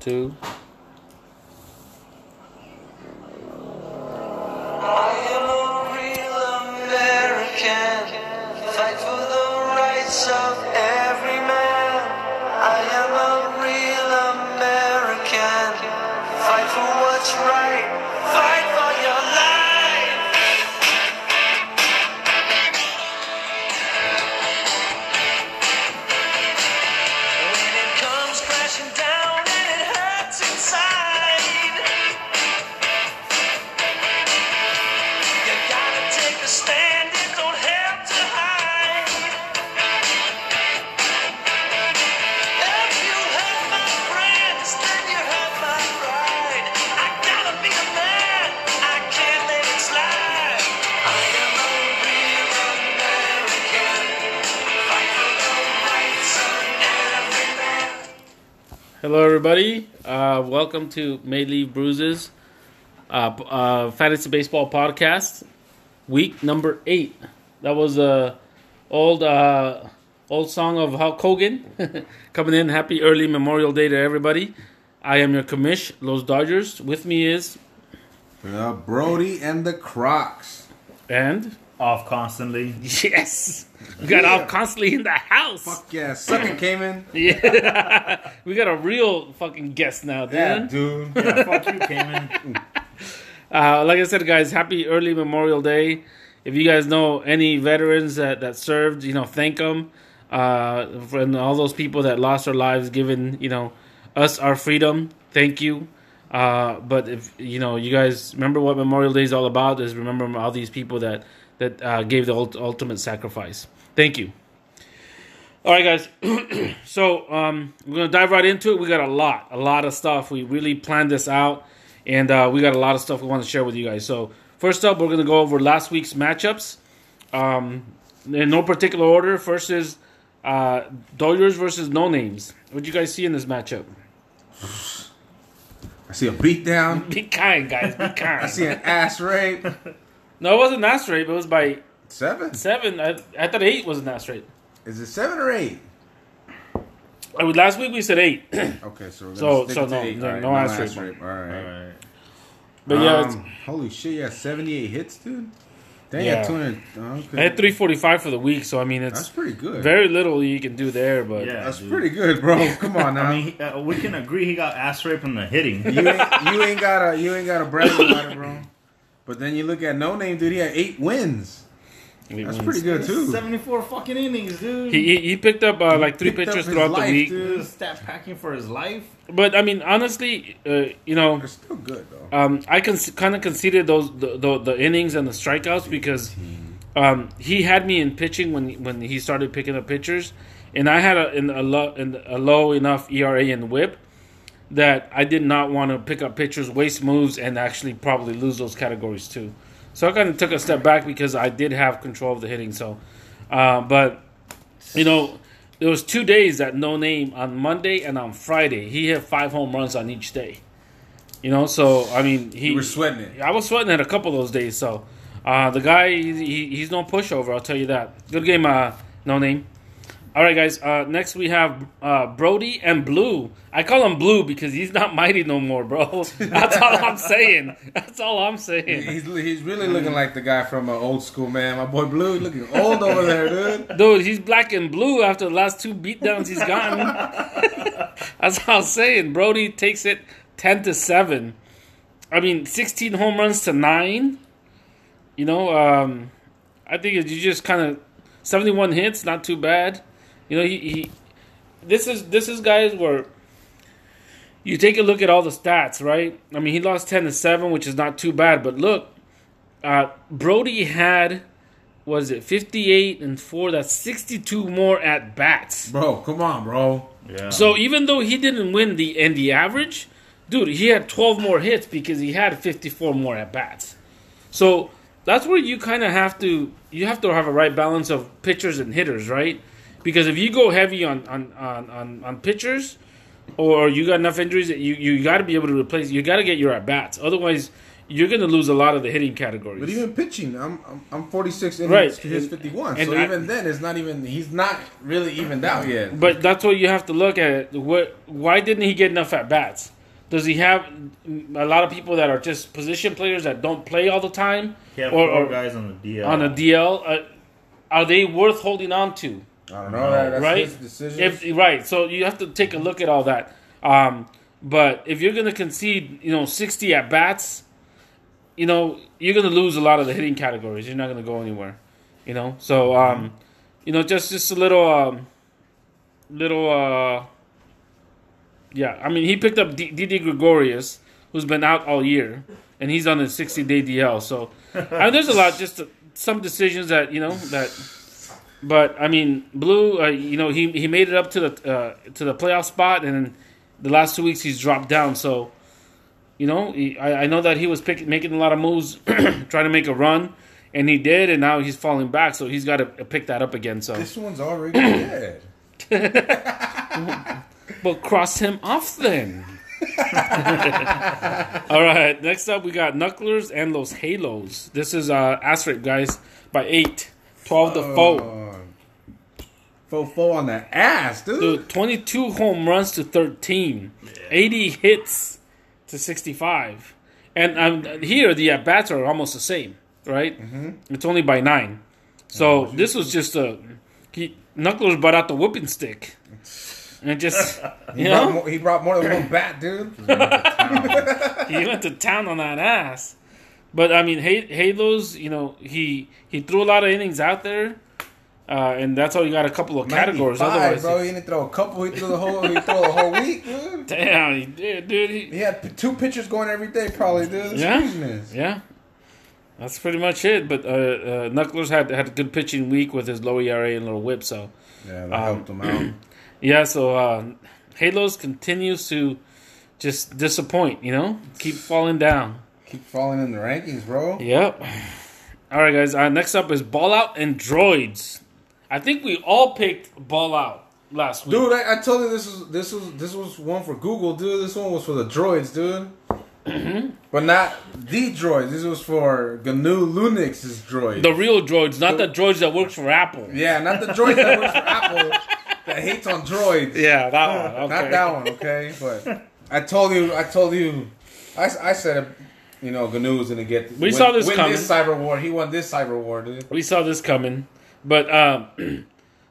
two. Everybody. Uh, welcome to May Leave Bruises, uh, uh, fantasy baseball podcast, week number eight. That was a old uh, old song of Hulk Hogan coming in. Happy early Memorial Day to everybody. I am your commish, Los Dodgers. With me is Uh, Brody and the Crocs. and off constantly. yes, we got all Yeah. constantly in the house. Fuck yeah, sucker came in. Yeah, we got a real fucking guest now, dude. Yeah, dude. Yeah, fuck you, Cayman. Uh, like I said, guys, happy early Memorial Day. If you guys know any veterans that, that served, you know, thank them. Uh, and all those people that lost their lives, giving you know us our freedom. Thank you. Uh, but if you know, you guys remember what Memorial Day is all about. Is remember all these people that that uh, gave the ult- ultimate sacrifice. Thank you. All right, guys. so um, we're gonna dive right into it. We got a lot, a lot of stuff. We really planned this out, and uh, we got a lot of stuff we want to share with you guys. So first up, we're gonna go over last week's matchups. Um, in no particular order. First is uh, Dodgers versus No Names. What do you guys see in this matchup? I see a beatdown. Be kind, guys. Be kind. I see an ass rape. no, it wasn't Nast rate, but it was by Seven? seven. I, I thought eight was Nast rate. Is it seven or eight? I mean, last week we said eight, Okay, so we're So- gonna stick so to no- eight. no- All right, no ass ass rape. rape. All right. Alright. but yeah, it's, Um, holy shit, yeah, 78 hits, dude. Dang, Yeah. yeah. 200. oh, I okay. had three forty five for the week. So I mean, it's That's pretty good. very little you can do there. But Yeah, That's dude. pretty good, bro. Come on now. I mean, he- uh, we can agree he got ass raped from the hitting. you ain't you ain't gotta you ain't gotta brag about it, bro. But then you look at No Name, dude. He had eight wins. he That's wins. pretty good too. Seventy-four fucking innings, dude. He, he, he picked up uh, like three picked pitchers throughout life, the week. dude. Dude, stat packing for his life. But I mean, honestly, uh, you know, They're still good though. um, I can kind of conceded those the, the the innings and the strikeouts because um, he had me in pitching when when he started picking up pitchers, and I had a in a low in a low enough ERA and WHIP that I did not want to pick up pitchers, waste moves, and actually probably lose those categories too. So I kind of took a step back because I did have control of the hitting. So, uh, but you know, there was two days that no name on Monday and on Friday. He hit five home runs on each day. You know, so I mean, he You were sweating it. I was sweating it a couple of those days. So uh, the guy, he, he, he's no pushover. I'll tell you that. Good game, uh, no name. All right, guys. Uh, next we have uh, Brody and Blue. I call him Blue because he's not mighty no more, bro. That's all I'm saying. That's all I'm saying. He's, he's really looking like the guy from uh, old school, man. My boy Blue looking old over there, dude. Dude, he's black and blue after the last two beatdowns he's gotten. That's what I'm saying. Brody takes it ten to seven. I mean, sixteen home runs to nine. You know, um, I think you just kind of seventy-one hits, not too bad. You know, he, he this is this is guys where you take a look at all the stats, right? I mean, he lost ten to seven, which is not too bad. But look, uh, Brody had was it 58 and 4 that's 62 more at bats Bro, come on, bro. Yeah. so even though he didn't win the and the average dude he had 12 more hits because he had 54 more at bats so that's where you kind of have to you have to have a right balance of pitchers and hitters right because if you go heavy on on on, on, on pitchers or you got enough injuries that you, you got to be able to replace you got to get your at bats otherwise you're going to lose a lot of the hitting categories. But even pitching, I'm I'm, I'm 46 innings Right. to his 51. and so I- even then, it's not even. He's not really evened out yet. But that's what you have to look at. What? Why didn't he get enough at bats? Does he have a lot of people that are just position players that don't play all the time, He have or, four or guys on the DL. on a DL? Uh, are they worth holding on to? I don't know. That, that's right? If right, so you have to take a look at all that. Um, but if you're going to concede, you know, 60 at bats, you know, you're going to lose a lot of the hitting categories. You're not going to go anywhere. You know, so um, you know, just just a little um, little uh, yeah. I mean, he picked up Didi Gregorius, who's been out all year, and he's on a 60 day DL. So and there's a lot, just some decisions that you know that but I mean, Blue, uh, you know, he he made it up to the uh, to the playoff spot, and the last two weeks he's dropped down. So, you know, he, I, I know that he was pick, making a lot of moves, trying to make a run, and he did, and now he's falling back. So he's got to pick that up again. So, this one's already dead. but cross him off then. All right, next up we got Knucklers and Los Halos. This is uh Asterisk guys by eight. 12 to 4. Fofo on the ass, dude. Dude, 22 home runs to 13, 80 hits to 65. And um, here, the at bats are almost the same, right? It's only by nine. So this was just a. He, Knuckles brought out the whooping stick. And just, He, you brought know, more, he brought more than one bat, dude. he went to town on that ass. But I mean, Ha- Halos, you know, he he threw a lot of innings out there, uh, and that's how you got a couple of categories. 95, Otherwise, bro, he didn't throw a couple. He threw the whole. He threw the whole week, dude. damn, he did, dude. He, He had p- two pitchers going every day, probably, dude. That's Yeah. craziness. Yeah, that's pretty much it. But uh, uh, Knucklers had had a good pitching week with his low ERA and little whip. So Yeah, that Um, helped him out. yeah, so uh, Halos continues to just disappoint. You know, keep falling down. Keep falling in the rankings, bro. Yep. All right, guys. Uh, next up is Ball Out and Droids. I think we all picked Ball Out last week. Dude, I, I told you this was this was this was one for Google, dude. This one was for the droids, dude. Mm-hmm. But not the droids. This was for GNU Linux's droid. the real droids, not the droids that works for Apple. yeah, not the droid that works for Apple that hates on droids. Yeah, that one. Okay. Not that one, okay? But I told you, I told you, I, I said, you know, GNU was gonna get. We win, saw this win coming. this cyber war. He won this cyber war, dude. We saw this coming, but um,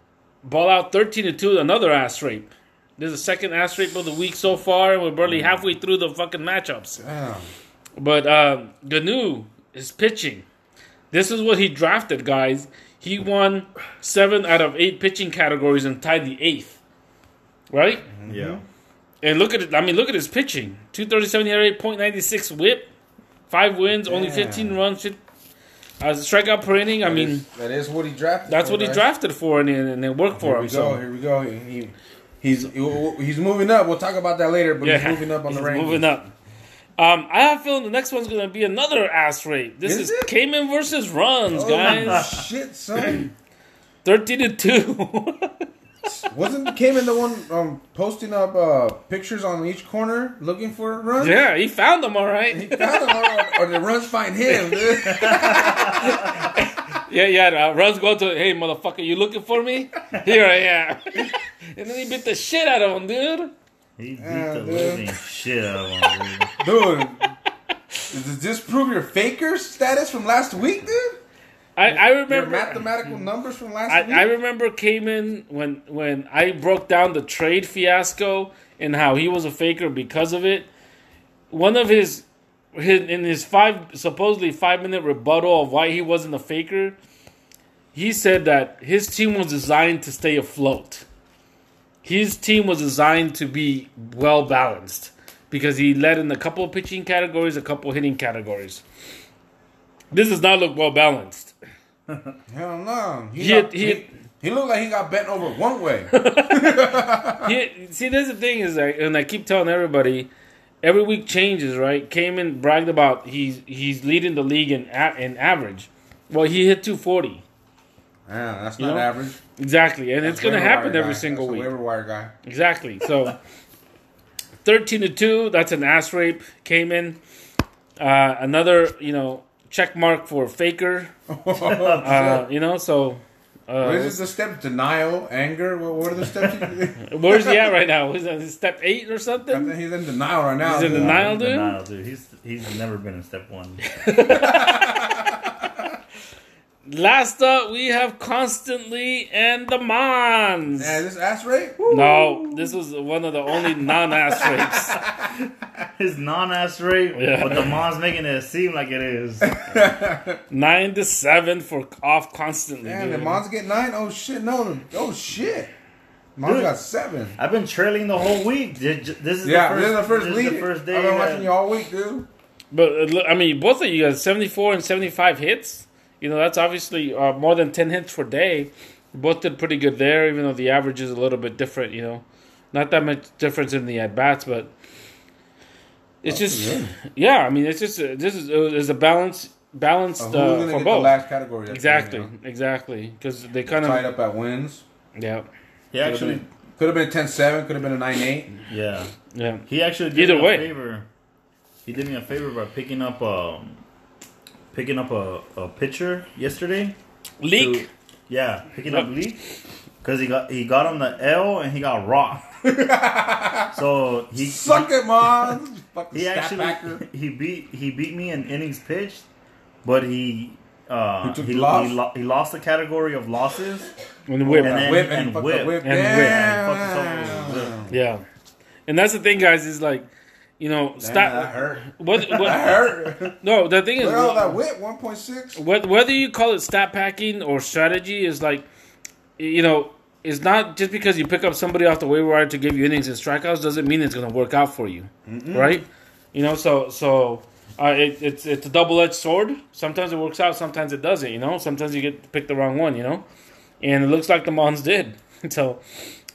ball out thirteen to two, another ass rape. This is the second ass rape of the week so far, and we're barely halfway through the fucking matchups. Damn. But um, Gnu is pitching. This is what he drafted, guys. He won seven out of eight pitching categories and tied the eighth. Right? Yeah. And look at it. I mean, look at his pitching: two thirty-seven ERA, .96 WHIP, five wins, only Damn. fifteen runs. Fif- Uh, strikeout per inning. I mean, that is what he drafted. that's for, what he drafted for, and, and it worked for Here him. we go. So Here we go. He, he- he's he's moving up. We'll talk about that later. But he's moving up on the rankings. moving up. Um, I have a feeling the next one's going to be another ass rate. This Is is. Cayman versus Runs, Oh, guys. shit, son! Thirteen to two. Wasn't Cayman the one um, posting up uh, pictures on each corner looking for runs? yeah, he found them all right. He found them, or, or the runs find him, dude. Yeah, yeah. Uh, Runs go to, hey motherfucker, you looking for me? Here I am. and then he bit the shit out of him, dude. He beat Yeah, the dude. living shit out of him, dude. Dude, does this prove your faker status from last week, dude? I, I Your remember. mathematical numbers from last I, week? I remember Cayman when when I broke down the trade fiasco and how he was a faker because of it. One of his, his in his five supposedly five minute rebuttal of why he wasn't a faker, he said that his team was designed to stay afloat. His team was designed to be well balanced because he led in a couple of pitching categories, a couple of hitting categories. This does not look well balanced. Hell no. He, He got- he he, he looked like he got bent over one way. He, see, that's the thing is, like, and I keep telling everybody, every week changes, right? Cayman bragged about he's he's leading the league in in average. Well, he hit 240 Yeah, that's You not know? average. exactly, and it's going to happen every guy. single That's week. Waiver wire guy. Exactly. So, 13 to two, that's an ass rape. Cayman. Uh, another, you know, check mark for Faker. Uh, you know, so What uh, is this the step? Denial, anger. What, what are the steps? he- where's he at right now? Is that step eight or I something? think he's in denial right now. He's in denial, dude. Denial, dude. He's he's never been in step one. Last up, we have Constantly and the Mons. Yeah, this ass rape. No, this was one of the only non-ass rapes. His non-ass rape, Yeah. but the Mons making it seem like it is. Nine to seven for off constantly. Man, the. Mons get nine. Oh shit, no. Oh shit. Mons Dude. got seven. I've been trailing the whole week. This is Yeah, the this first, is the first this lead. Is the first day. I've been watching you all week, dude. But uh, look, I mean, both of you guys, seventy-four and seventy-five hits. You know, that's obviously uh, more than ten hits per day. Both did pretty good there, even though the average is a little bit different. You know, not that much difference in the at bats, but it's just good. yeah. I mean, it's just uh, this is uh, is a balance balanced Uh, uh, for get the both. last category? that's Exactly, coming exactly, because they out? kind Tied of up at wins. yeah, He actually, Could have been 10-7, could have been a 9-8. yeah, yeah. he actually did Either me way. a favor. He did me a favor by picking up um, picking up a, a pitcher yesterday. Leake. to- yeah, picking up Leake because he got he got on the L and he got rocked. so he Suck it, Mons. Fucking He actually backer. he beat he beat me in innings pitched, but he uh, Who took he, loss? he, lo- he lost the category of losses. And whip. And then- whip and, and he whip. the whip. And whip. And he fucked himself Yeah, and that's the thing, guys. Is like, you know, Damn, stop. that hurt. What, That hurt. no, the thing is, all that whip, 1.6. whether, whether you call it stat packing or strategy is like, you know, it's not just because you pick up somebody off the waiver wire to give you innings and strikeouts doesn't mean it's going to work out for you, right? You know, so so uh, it, it's it's a double edged sword. Sometimes it works out, sometimes it doesn't. You know, sometimes you get picked the wrong one. You know, and it looks like the Mons did. so,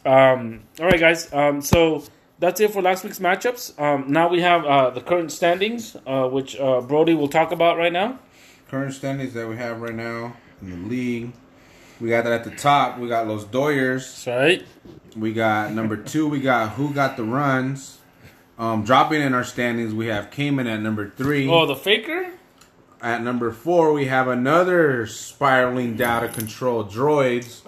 um, all right, guys. Um, so that's it for last week's matchups. Um, now we have uh, the current standings, uh, which uh, Brody will talk about right now. Current standings that we have right now in the league. We got that at the top. We got Los Doyers. That's right. We got number two. We got Who Got the Runs. Um, dropping in our standings, we have Cayman at number three. Oh, the faker. At number four, we have another spiraling out of control droids.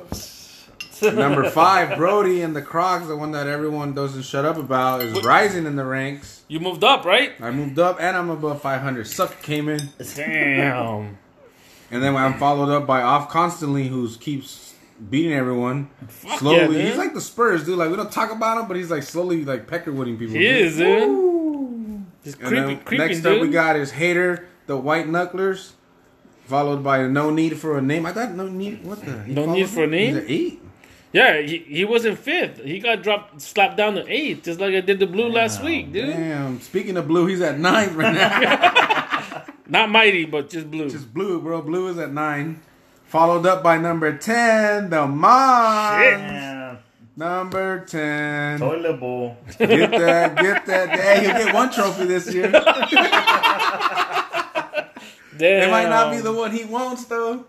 number five, Brody and the Crocs, the one that everyone doesn't shut up about, is rising in the ranks. You moved up, right? I moved up and I'm above 500. Suck Cayman. Damn. And then I'm followed up by Off Constantly, who keeps beating everyone yeah, slowly. man. he's like the Spurs, dude. Like we don't talk about him, but he's like slowly like peckerwooding people. He dude. is, dude. And creepy, then next dude. up, we got is Hater, the White Knucklers, followed by No Need for a Name. I thought No Need. What the? he No Need for a? Name? He's an eight. Yeah, he, he was in fifth. He got dropped, slapped down to eighth, just like I did the blue last week, dude. Damn. Speaking of blue, he's at ninth right now. Not mighty, but just blue. Just blue, bro. Blue is at nine. Followed up by number ten, the Mon. Yeah, Number ten. toilet bowl. Get that, get that. Hey, he'll get one trophy this year. Damn. It might not be the one he wants though.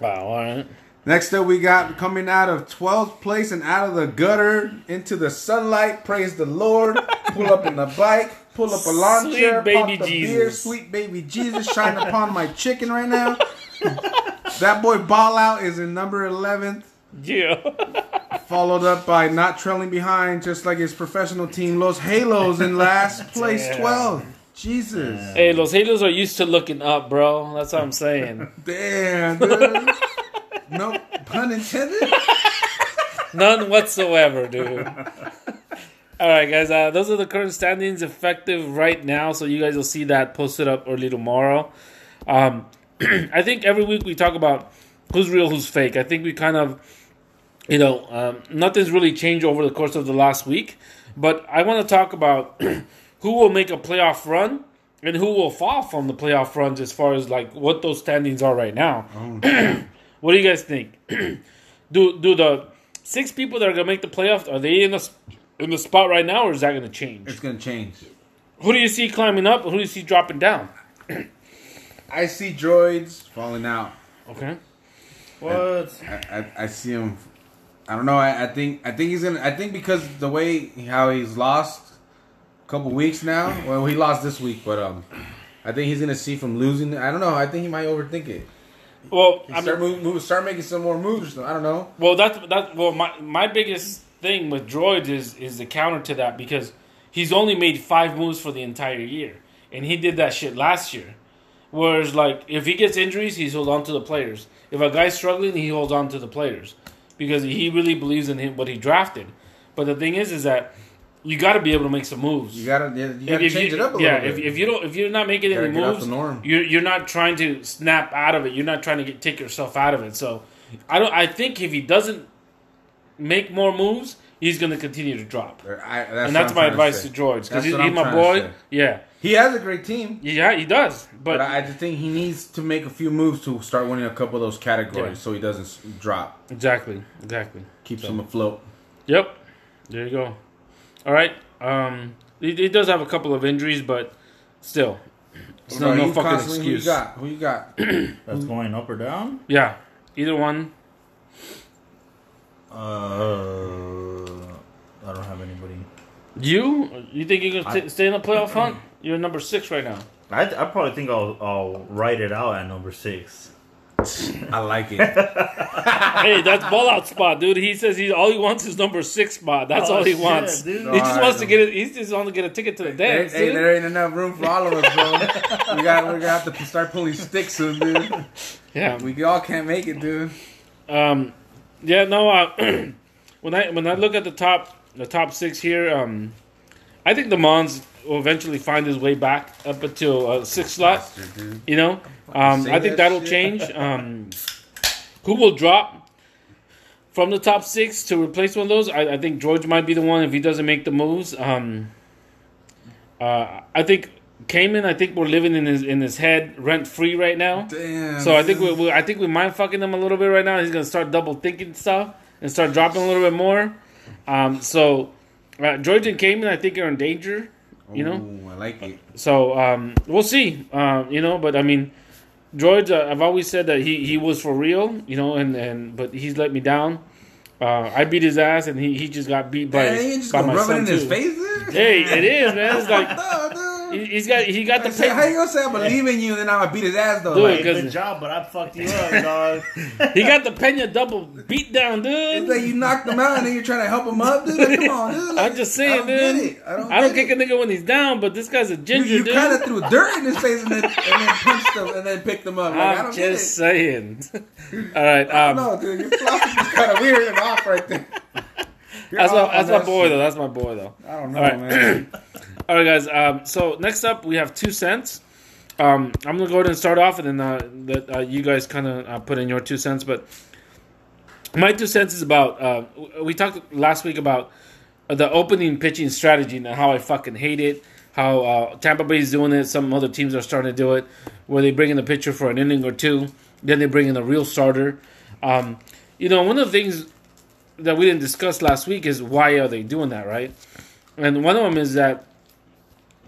Wow, all right. Next up, we got coming out of 12th place and out of the gutter into the sunlight. Praise the Lord. Pull up in the bike. Pull up a lawn Sweet chair. baby pop the Jesus. beer. Sweet baby Jesus shine upon my chicken right now. that boy Ball Out is in number 11th. Yeah. Followed up by not trailing behind, just like his professional team, Los Halos in last place, Damn. 12. Jesus. hey, Los Halos are used to looking up, bro. That's what I'm saying. Damn, dude. No pun intended. None whatsoever, dude. All right, guys. Uh, those are the current standings effective right now. So you guys will see that posted up early tomorrow. Um, I think every week we talk about who's real, who's fake. I think we kind of, you know, um, nothing's really changed over the course of the last week. But I want to talk about who will make a playoff run and who will fall from the playoff runs as far as like what those standings are right now. what do you guys think? do do the six people that are gonna make the playoffs are they in the in the spot right now, or is that gonna change? It's gonna change. Who do you see climbing up? and Who do you see dropping down? I see droids falling out. Okay. What? I, I, I see him. I don't know. I, I think I think he's gonna. I think because the way how he's lost a couple weeks now. Well, he lost this week, but um, I think he's gonna see from losing. I don't know. I think he might overthink it. Well, I Start, mean, move, move, start making some more moves. I don't know. well, that's that. Well, my my biggest thing with droids is is the counter to that because he's only made five moves for the entire year, and he did that shit last year. Whereas, like, if he gets injuries, he's hold on to the players. If a guy's struggling, he holds on to the players because he really believes in him, what he drafted. But the thing is, is that you got to be able to make some moves. You gotta, you gotta change you- it up a yeah, little if, bit. if you don't, if you're not making Gotta any moves, you're you're not trying to snap out of it. You're not trying to get take yourself out of it. So, I don't. I think if he doesn't make more moves, he's going to continue to drop. I, that's and that's my advice say. to George because he's, what he's I'm my to boy. Yeah, He has a great team, yeah, he does. but, But, I, I just think he needs to make a few moves to start winning a couple of those categories, Yeah. so he doesn't drop. exactly, exactly. Keeps So- him afloat. Yep. There you go. All right. Um, he, he does have a couple of injuries, but still, it's no, Bro, no fucking excuse. Who you got? Who you got? That's going up or down. Yeah, either one. Uh, I don't have anybody. You? You think you can I- st- stay in the playoff hunt? You're number six right now. I, I probably think I'll I'll write it out at number six. I like it. hey, that's ball out spot, dude. He says he all he wants is number six spot. That's Oh, all he shit, wants. dude. He just Alright, wants to get it. He just wants to get a ticket to the dance. hey, dude. there ain't enough room for all of us, bro. we got, we're gonna have to start pulling sticks soon, dude. Yeah. We all can't make it, dude. Um, yeah, no. Uh, when I when I look at the top the top six here, um, I think the Mons will eventually find his way back up until uh, sixth slot. You know, um, I think that that'll change. Um, who will drop from the top six to replace one of those? I, I think George might be the one if he doesn't make the moves. Um, uh, I think Cayman. I think we're living in his in his head rent free right now. Damn. So I think we, we I think we mind fucking him a little bit right now. He's gonna start double thinking stuff and start dropping a little bit more. Um, so uh, George and Cayman, I think, are in danger. You know, Ooh, I like it. so um, we'll see. Uh, you know, but I mean, George, uh, I've always said that he, he was for real. You know, and, and but he's let me down. Uh, I beat his ass, and he, he just got beat by just by my son in his too. face. Hey, it is man. It's like. he- he's got he got the Say, how you gonna say I believe in you and then I'm gonna beat his ass though? Dude, Like, good job, but I fucked you up, dog. he got the Pena double beat down, dude. it's like you knocked him out and then you're trying to help him up, dude. Like, come on, dude. Like, I'm just I saying, don't get dude. it. I don't, I don't get kick a nigga when he's down, but this guy's a ginger, You, you kind of threw dirt in his face and then, and then punched him and then picked him up. Like, I I'm don't get it. just saying. All right, um, no, dude, your philosophy is kind of weird and off right there. You're that's my off on that's my boy shit. though. That's my boy though. I don't know, All right. man. All right, guys. Um, so next up, we have two cents. Um, I'm gonna go ahead and start off, and then uh, let uh, you guys kind of uh, put in your two cents. But my two cents is about. Uh, we talked last week about the opening pitching strategy and how I fucking hate it. How uh, Tampa Bay's doing it. Some other teams are starting to do it, where they bring in the pitcher for an inning or two, then they bring in a real starter. Um, you know, one of the things that we didn't discuss last week is why are they doing that, right? And one of them is that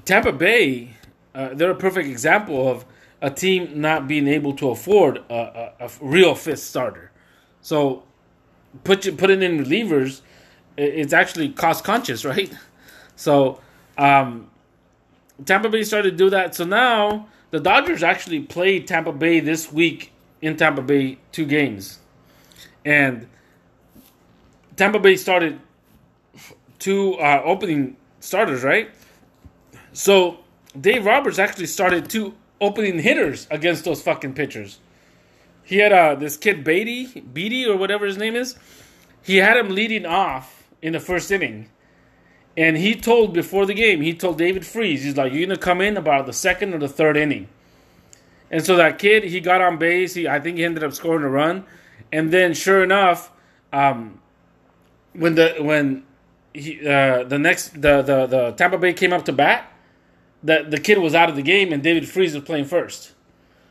Tampa Bay, uh, they're a perfect example of a team not being able to afford a, a, a real fifth starter. So put you, putting in relievers, it's actually cost conscious, right? So um, Tampa Bay started to do that. So now the Dodgers actually played Tampa Bay this week in Tampa Bay two games, and Tampa Bay started two uh, opening starters, right? So Dave Roberts actually started two opening hitters against those fucking pitchers. He had uh, this kid Beaty, Beaty or whatever his name is. He had him leading off in the first inning, and he told before the game, he told David Freese, he's like, "You're gonna come in about the second or the third inning." And so that kid, he got on base. He, I think, he ended up scoring a run, and then sure enough, um, when the when he uh, the next the, the the Tampa Bay came up to bat, that the kid was out of the game and David Freese was playing first.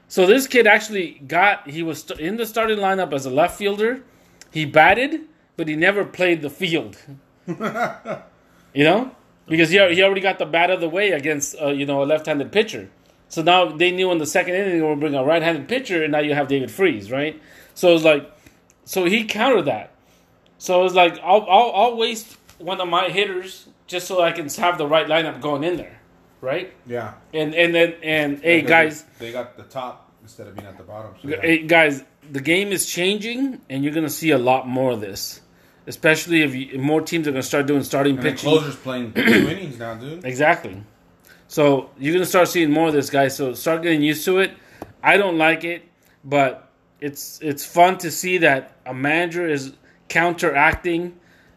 So this kid actually got he was in the starting lineup as a left fielder. He batted, but he never played the field. you know, because he he already got the bat of the way against uh, you know a left-handed pitcher. So now they knew in the second inning they were bring a right-handed pitcher, and now you have David Freese, right? So it's like, so he countered that. So it's like I'll, I'll I'll waste one of my hitters just so I can have the right lineup going in there, right? Yeah. And and then and hey guys, they got the top instead of being at the bottom. So hey, guys, the game is changing, and you're gonna see a lot more of this. Especially if, you, more teams are gonna start doing starting And pitching. closers playing two innings now, dude. Exactly. So you're gonna start seeing more of this, guys. So start getting used to it. I don't like it, but it's it's fun to see that a manager is counteracting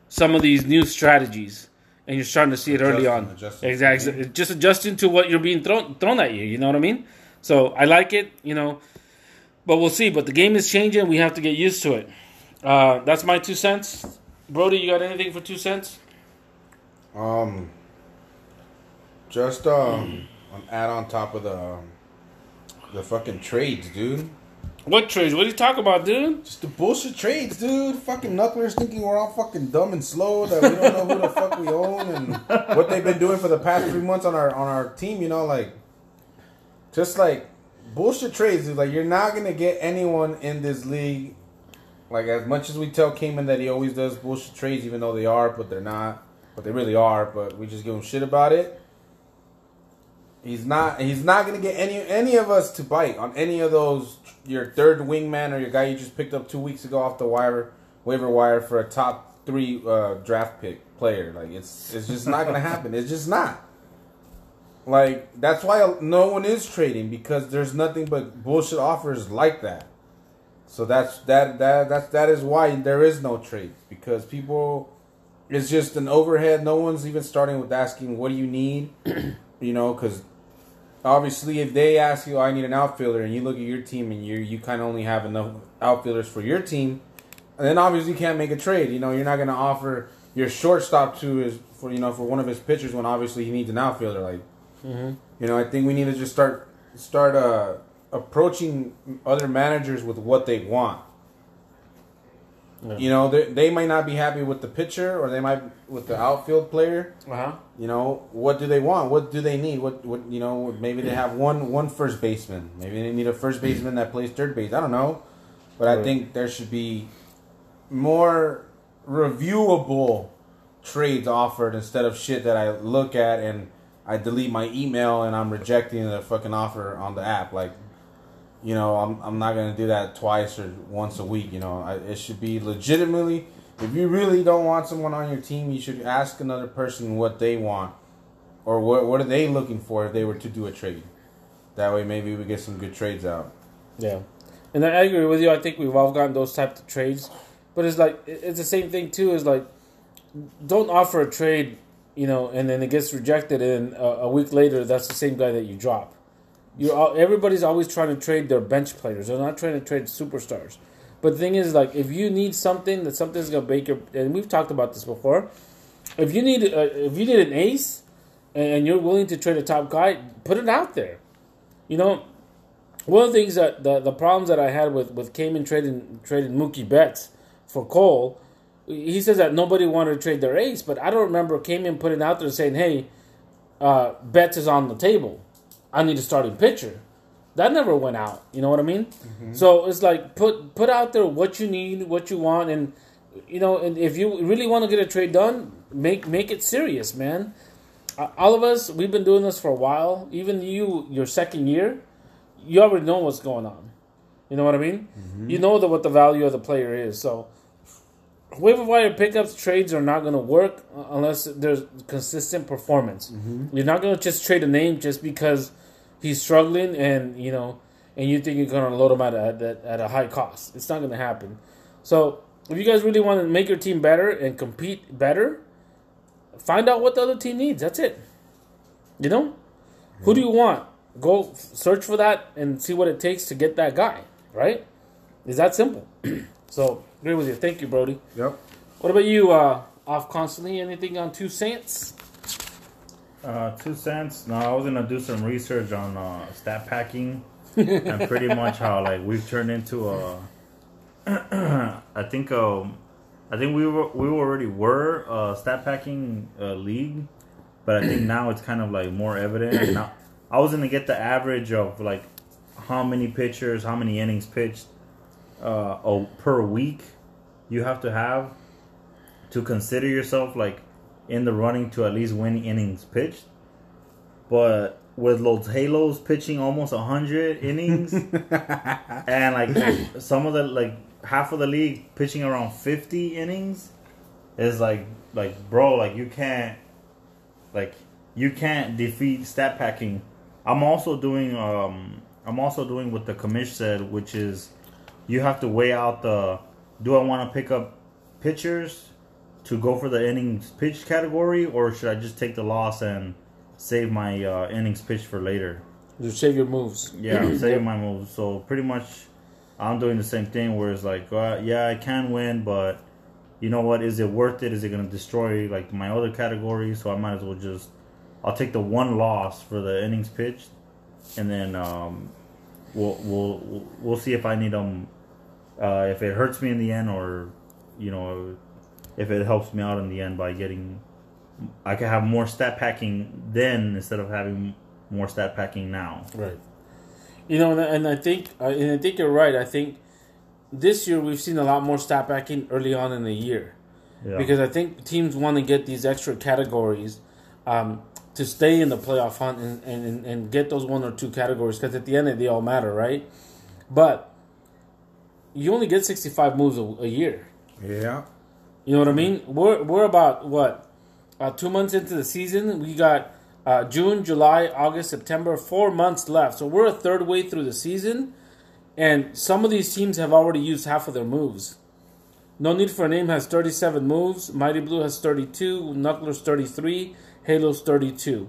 some of these new strategies, and you're starting to see it early on. adjusting. Exactly, just adjusting to what you're being thrown thrown at you. You know what I mean? So I like it. You know, but we'll see. But the game is changing. We have to get used to it. Uh, that's my two cents. Brody, you got anything for two cents? Um, just um, an add on top of the um, the fucking trades, dude. What trades? What are you talking about, dude? Just the bullshit trades, dude. Fucking knucklers thinking we're all fucking dumb and slow that we don't know who the fuck we own and what they've been doing for the past three months on our on our team. You know, like just like bullshit trades. Dude. Like you're not gonna get anyone in this league. Like as much as we tell Cayman that he always does bullshit trades, even though they are, but they're not. But they really are. But we just give him shit about it. He's not. He's not gonna get any any of us to bite on any of those. Your third wingman or your guy you just picked up two weeks ago off the wire waiver wire for a top three uh, draft pick player. Like it's it's just not gonna happen. It's just not. Like that's why no one is trading because there's nothing but bullshit offers like that. So that's that that that's that is why there is no trades because people it's just an overhead. No one's even starting with asking what do you need, you know, because obviously if they ask you I need an outfielder and you look at your team and you you kind of only have enough outfielders for your team, and then obviously you can't make a trade. You know, you're not going to offer your shortstop to his for you know for one of his pitchers when obviously he needs an outfielder. Like, you know, I think we need to just start start uh, approaching other managers with what they want. You know, they, they might not be happy with the pitcher, or they might with the outfield player. Uh huh. You know, what do they want? What do they need? What what you know? Maybe they have one one first baseman. Maybe they need a first baseman that plays third base. I don't know, but I think there should be more reviewable trades offered instead of shit that I look at and I delete my email and I'm rejecting the fucking offer on the app. Like, you know, I'm I'm not gonna do that twice or once a week. You know, I, it should be legitimately. If you really don't want someone on your team, you should ask another person what they want, or what what are they looking for if they were to do a trade. That way, maybe we get some good trades out. Yeah, and I agree with you. I think we've all gotten those types of trades, but it's like it's the same thing too. Is like don't offer a trade, you know, and then it gets rejected, and a, a week later, that's the same guy that you drop. You're all, everybody's always trying to trade their bench players. They're not trying to trade superstars. But the thing is, like, if you need something that something's gonna break your, and we've talked about this before. If you need, uh, if you need an ace, and you're willing to trade a top guy, put it out there. You know, one of the things that the, the problems that I had with with Cayman trading trading Mookie Betts for Cole, he says that nobody wanted to trade their ace, but I don't remember Cayman putting out there saying, "Hey, uh, Betts is on the table. I need a starting pitcher." That never went out. You know what I mean? So it's like put put out there what you need, what you want, and you know, and if you really want to get a trade done, make make it serious, man. Uh, All of us, we've been doing this for a while. Even you, your second year, you already know what's going on. You know what I mean? You know the, what the value of the player is. So, waiver wire pickups trades are not going to work unless there's consistent performance. You're not going to just trade a name just because he's struggling and you know, and you think you're going to load him at a, at, a- at a high cost. It's not going to happen. So, if you guys really want to make your team better and compete better, find out what the other team needs. That's it. You know, who do you want? Go search for that and see what it takes to get that guy. Right? Is that simple? so agree with you. Thank you, Brody. Yep. What about you? Uh, off constantly? Anything on two cents? Uh, two cents. No, I was gonna do some research on uh, stat packing and pretty much how like we've turned into a. I think um, I think we were we already were a stat packing uh, league, but I think now it's kind of like more evident. Now, I was gonna get the average of like how many pitchers, how many innings pitched, uh, oh, per week you have to have to consider yourself like in the running to at least win innings pitched. but with Los Halos pitching almost hundred innings, and like some of the like half of the league pitching around fifty innings, is like like bro, like you can't like you can't defeat stat packing. I'm also doing um I'm also doing what the commish said, which is you have to weigh out the do I want to pick up pitchers to go for the innings pitch category or should I just take the loss and save my uh, innings pitch for later? You save your moves. Yeah, I'm my moves. So pretty much, I'm doing the same thing. Where it's like, uh, yeah, I can win, but you know what? Is it worth it? Is it gonna destroy like my other categories? So I might as well just, I'll take the one loss for the innings pitched, and then um, we'll we'll we'll see if I need them, uh, if it hurts me in the end, or you know, if it helps me out in the end by getting, I can have more stat packing then instead of having more stat packing now. Right. You know, and, and I think and I think you're right. I think this year we've seen a lot more stat backing early on in the year Yeah. because I think teams want to get these extra categories um, to stay in the playoff hunt and, and, and get those one or two categories because at the end they all matter, right? But you only get 65 moves a, a year. Yeah. You know what I mean? We're we're about what uh, two months into the season. We got uh, June, July, August, September, four months left. So we're a third way through the season, and some of these teams have already used half of their moves. No Need for a Name has 37 moves. Mighty Blue has 32. Knuckler's 33. Halo's 32.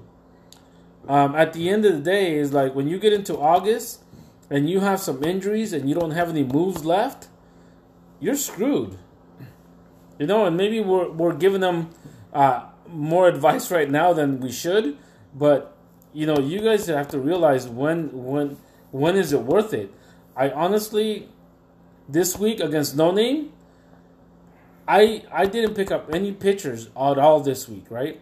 Um, at the end of the day, is like when you get into August and you have some injuries and you don't have any moves left, you're screwed. You know, and maybe we're we're giving them uh, more advice right now than we should, but you know, you guys have to realize when when when is it worth it? I honestly, this week against No Name, I I didn't pick up any pitchers at all this week, right?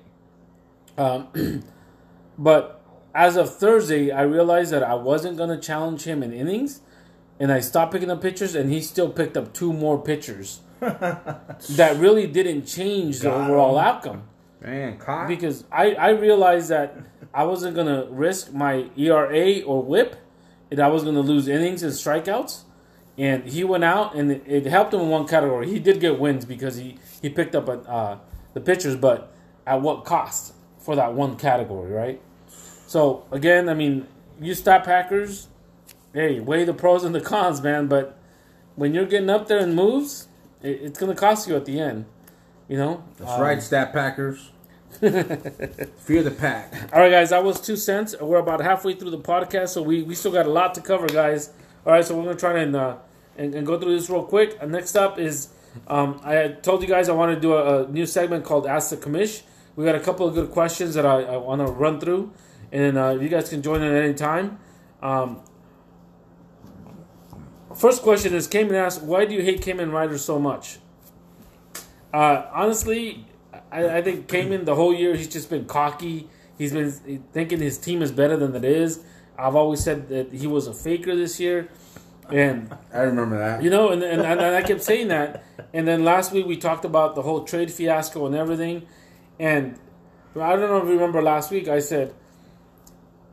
Um, but as of Thursday, I realized that I wasn't gonna challenge him in innings, and I stopped picking up pitchers, and he still picked up two more pitchers that really didn't change the Got overall him. outcome Man, caught. because I, I realized that I wasn't gonna risk my ERA or WHIP, and I was gonna lose innings and strikeouts. And he went out, and it, it helped him in one category. He did get wins because he he picked up uh, the pitchers, but at what cost for that one category, right? So again, I mean, you stop hackers. Hey, weigh the pros and the cons, man. But when you're getting up there in moves, it, it's gonna cost you at the end. You know. That's Um, right, stat packers. Fear the pack. All right, guys, that was two cents. We're about halfway through the podcast, so we, we still got a lot to cover, guys. All right, so we're gonna try and uh, and, and go through this real quick. Uh, next up is um, I had told you guys I want to do a, a new segment called Ask the Commish. We got a couple of good questions that I, I want to run through, and uh, you guys can join in at any time. Um, first question is Cayman asks, "Why do you hate Cayman riders so much?" Uh, honestly, I, I think Cayman the whole year he's just been cocky. He's been thinking his team is better than it is. I've always said that he was a faker this year, and I remember that. you know, and, and, and I kept saying that. And then last week we talked about the whole trade fiasco and everything. And I don't know if you remember last week I said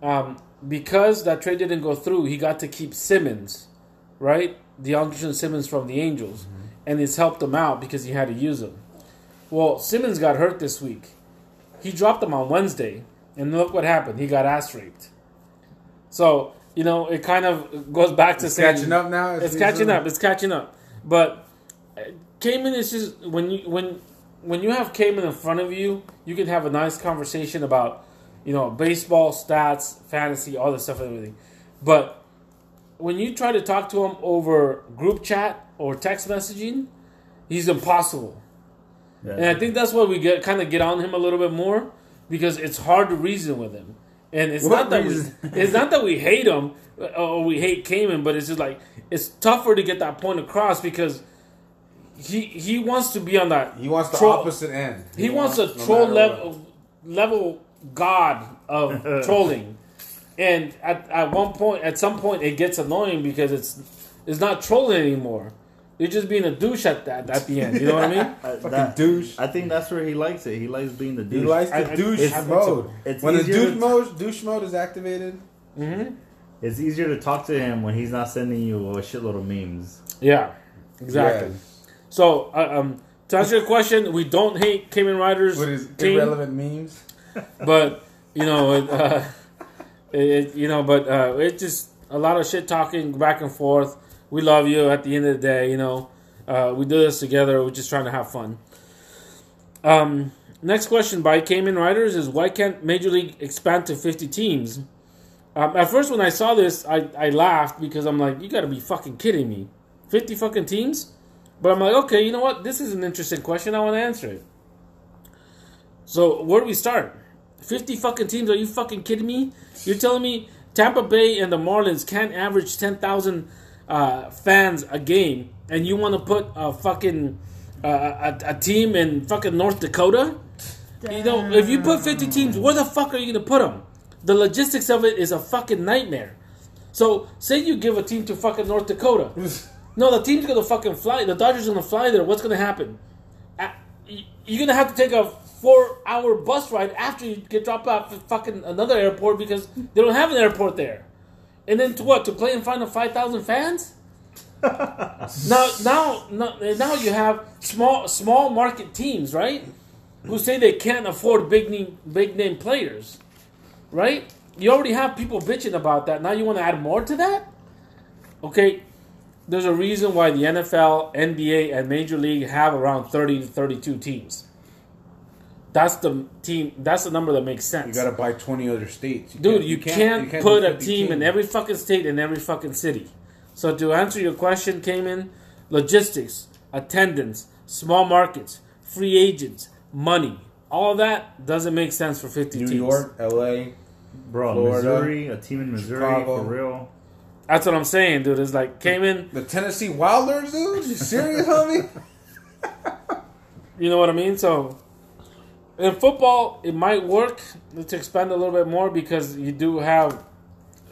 um, because that trade didn't go through, he got to keep Simmons, right? the DeAndre Simmons from the Angels, and it's helped him out because he had to use him. Well, Simmons got hurt this week. He dropped him on Wednesday, and look what happened. He got ass raped. So you know, it kind of goes back to It's saying catching up now. it's catching up. It's catching up. But uh, Cayman is just when you when when you have Cayman in front of you, you can have a nice conversation about you know baseball stats, fantasy, all this stuff, and everything. But when you try to talk to him over group chat or text messaging, he's impossible. Yeah. And I think that's why we get kind of get on him a little bit more because it's hard to reason with him. And it's What not that we, it's not that we hate him or we hate Cayman, but it's just like it's tougher to get that point across because he he wants to be on that. He wants the troll- opposite end. He, wants a no troll matter level level god of trolling, and at, at one point, at some point, it gets annoying because it's it's not trolling anymore. You're just being a douche at that at the end. You know what I mean? Uh, Fucking that- douche. I think that's where he likes it. He likes being the douche. He likes the I- I- douche it's- mode. it's when the douche to- mode, douche mode is activated. Mm-hmm. It's easier to talk to him when he's not sending you a shitload of memes. Yeah, exactly. Yes. So, uh, um, to answer your question, we don't hate Cayman Riders With his irrelevant memes. but you know, it, uh, it, you know, but uh, it's just a lot of shit talking back and forth. We love you. At the end of the day, you know, uh, we do this together. We're just trying to have fun. Um, next question by Cayman Riders is why can't Major League expand to 50 teams? Um, at first, when I saw this, I, I laughed because I'm like, you got to be fucking kidding me. 50 fucking teams? But I'm like, okay, you know what? This is an interesting question. I want to answer it. So, where do we start? 50 fucking teams? Are you fucking kidding me? You're telling me Tampa Bay and the Marlins can't average 10,000 uh, fans a game, and you want to put a fucking uh, a, a team in fucking North Dakota? You know, if you put 50 teams, where the fuck are you going to put them? The logistics of it is a fucking nightmare. So, say you give a team to fucking North Dakota. No, the team's going to fucking fly. The Dodgers are going to fly there. What's going to happen? Uh, You're going to have to take a four hour bus ride after you get dropped off at fucking another airport because they don't have an airport there. And then to what? To play in front of 5,000 fans? now, now, now, now you have small, small market teams, right? Who say they can't afford big name, big name players, right? You already have people bitching about that. Now you want to add more to that? Okay, there's a reason why the NFL, NBA, and Major League have around 30 to 32 teams. That's the team. That's the number that makes sense. You gotta buy twenty other states, Dude, you, can't, put a 50 team in every fucking state in every fucking city. So to answer your question, Cayman, logistics, attendance, small markets, free agents, money, all of that doesn't make sense for 50 New teams. York, L.A. Bro, Florida, Missouri, a team in Missouri Chicago. for real. That's what I'm saying, dude. It's like Cayman. The Tennessee Wilders, dude. You serious, homie? You know what I mean? So in football, it might work to expand a little bit more because you do have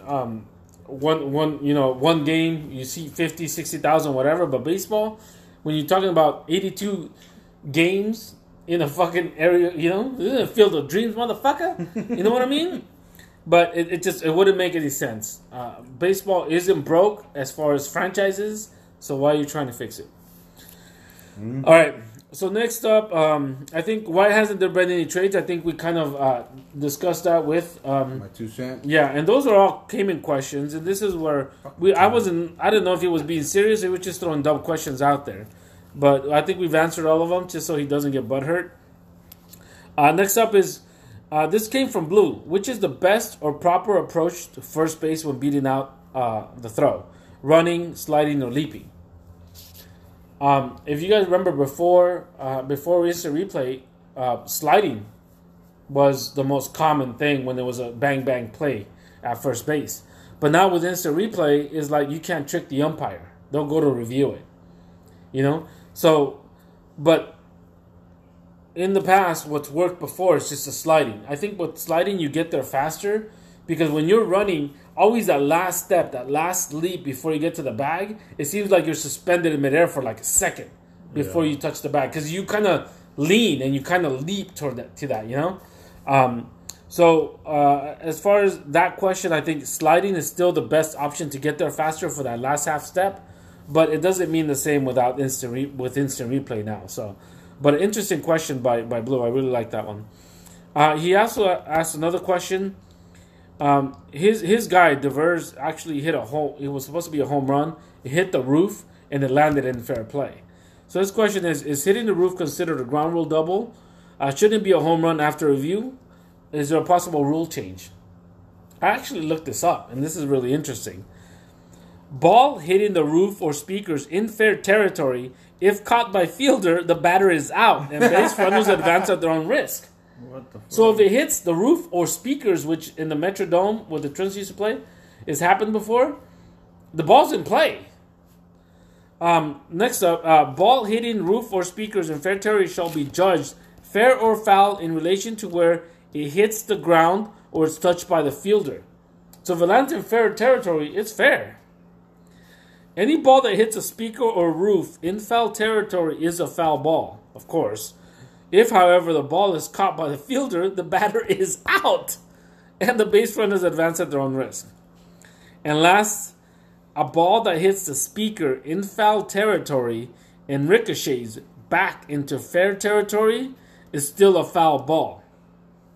um, one one you know one game you see 50, 60,000 whatever. But baseball, when you're talking about 82 games in a fucking area, you know, this is a field of dreams, motherfucker. You know what I mean? But it, it just it wouldn't make any sense. Uh, baseball isn't broke as far as franchises, so why are you trying to fix it? All right. So next up, um, I think why hasn't there been any trades? I think we kind of uh, discussed that with um, My two cents. yeah, and those are all Cayman questions, and this is where we I wasn't I didn't know if he was being serious he was just throwing dumb questions out there, but I think we've answered all of them just so he doesn't get butthurt. Uh, next up is uh, this came from Blue. Which is the best or proper approach to first base when beating out uh, the throw? Running, sliding, or leaping? Um, if you guys remember before uh, before instant replay, uh, sliding was the most common thing when there was a bang bang play at first base. But now with instant replay, is like you can't trick the umpire. They'll go to review it. You know? So but in the past what's worked before is just a sliding. I think with sliding you get there faster because when you're running, always that last step, that last leap before you get to the bag, it seems like you're suspended in midair for like a second before you touch the bag because you kind of lean and you kind of leap toward that to that, you know. Um, so uh, as far as that question, I think sliding is still the best option to get there faster for that last half step, but it doesn't mean the same without instant re- with instant replay now. So, but an interesting question by by Blue. I really like that one. Uh, he also asked another question. Um, his his guy Devers actually hit a home. It was supposed to be a home run. It hit the roof and it landed in fair play. So his question is: Is hitting the roof considered a ground rule double? Uh, shouldn't it be a home run after review? Is there a possible rule change? I actually looked this up, and this is really interesting. Ball hitting the roof or speakers in fair territory. If caught by fielder, the batter is out, and base runners advance at their own risk. What the fuck? So if it hits the roof or speakers, which in the Metrodome where the Twins used to play, has happened before, the ball's in play. Um, next up, uh, ball hitting roof or speakers in fair territory shall be judged fair or foul in relation to where it hits the ground or it's touched by the fielder. So if it lands in fair territory, it's fair. Any ball that hits a speaker or roof in foul territory is a foul ball, of course. If, however, the ball is caught by the fielder, the batter is out, and the base runners advance at their own risk. And last, a ball that hits the speaker in foul territory and ricochets back into fair territory is still a foul ball.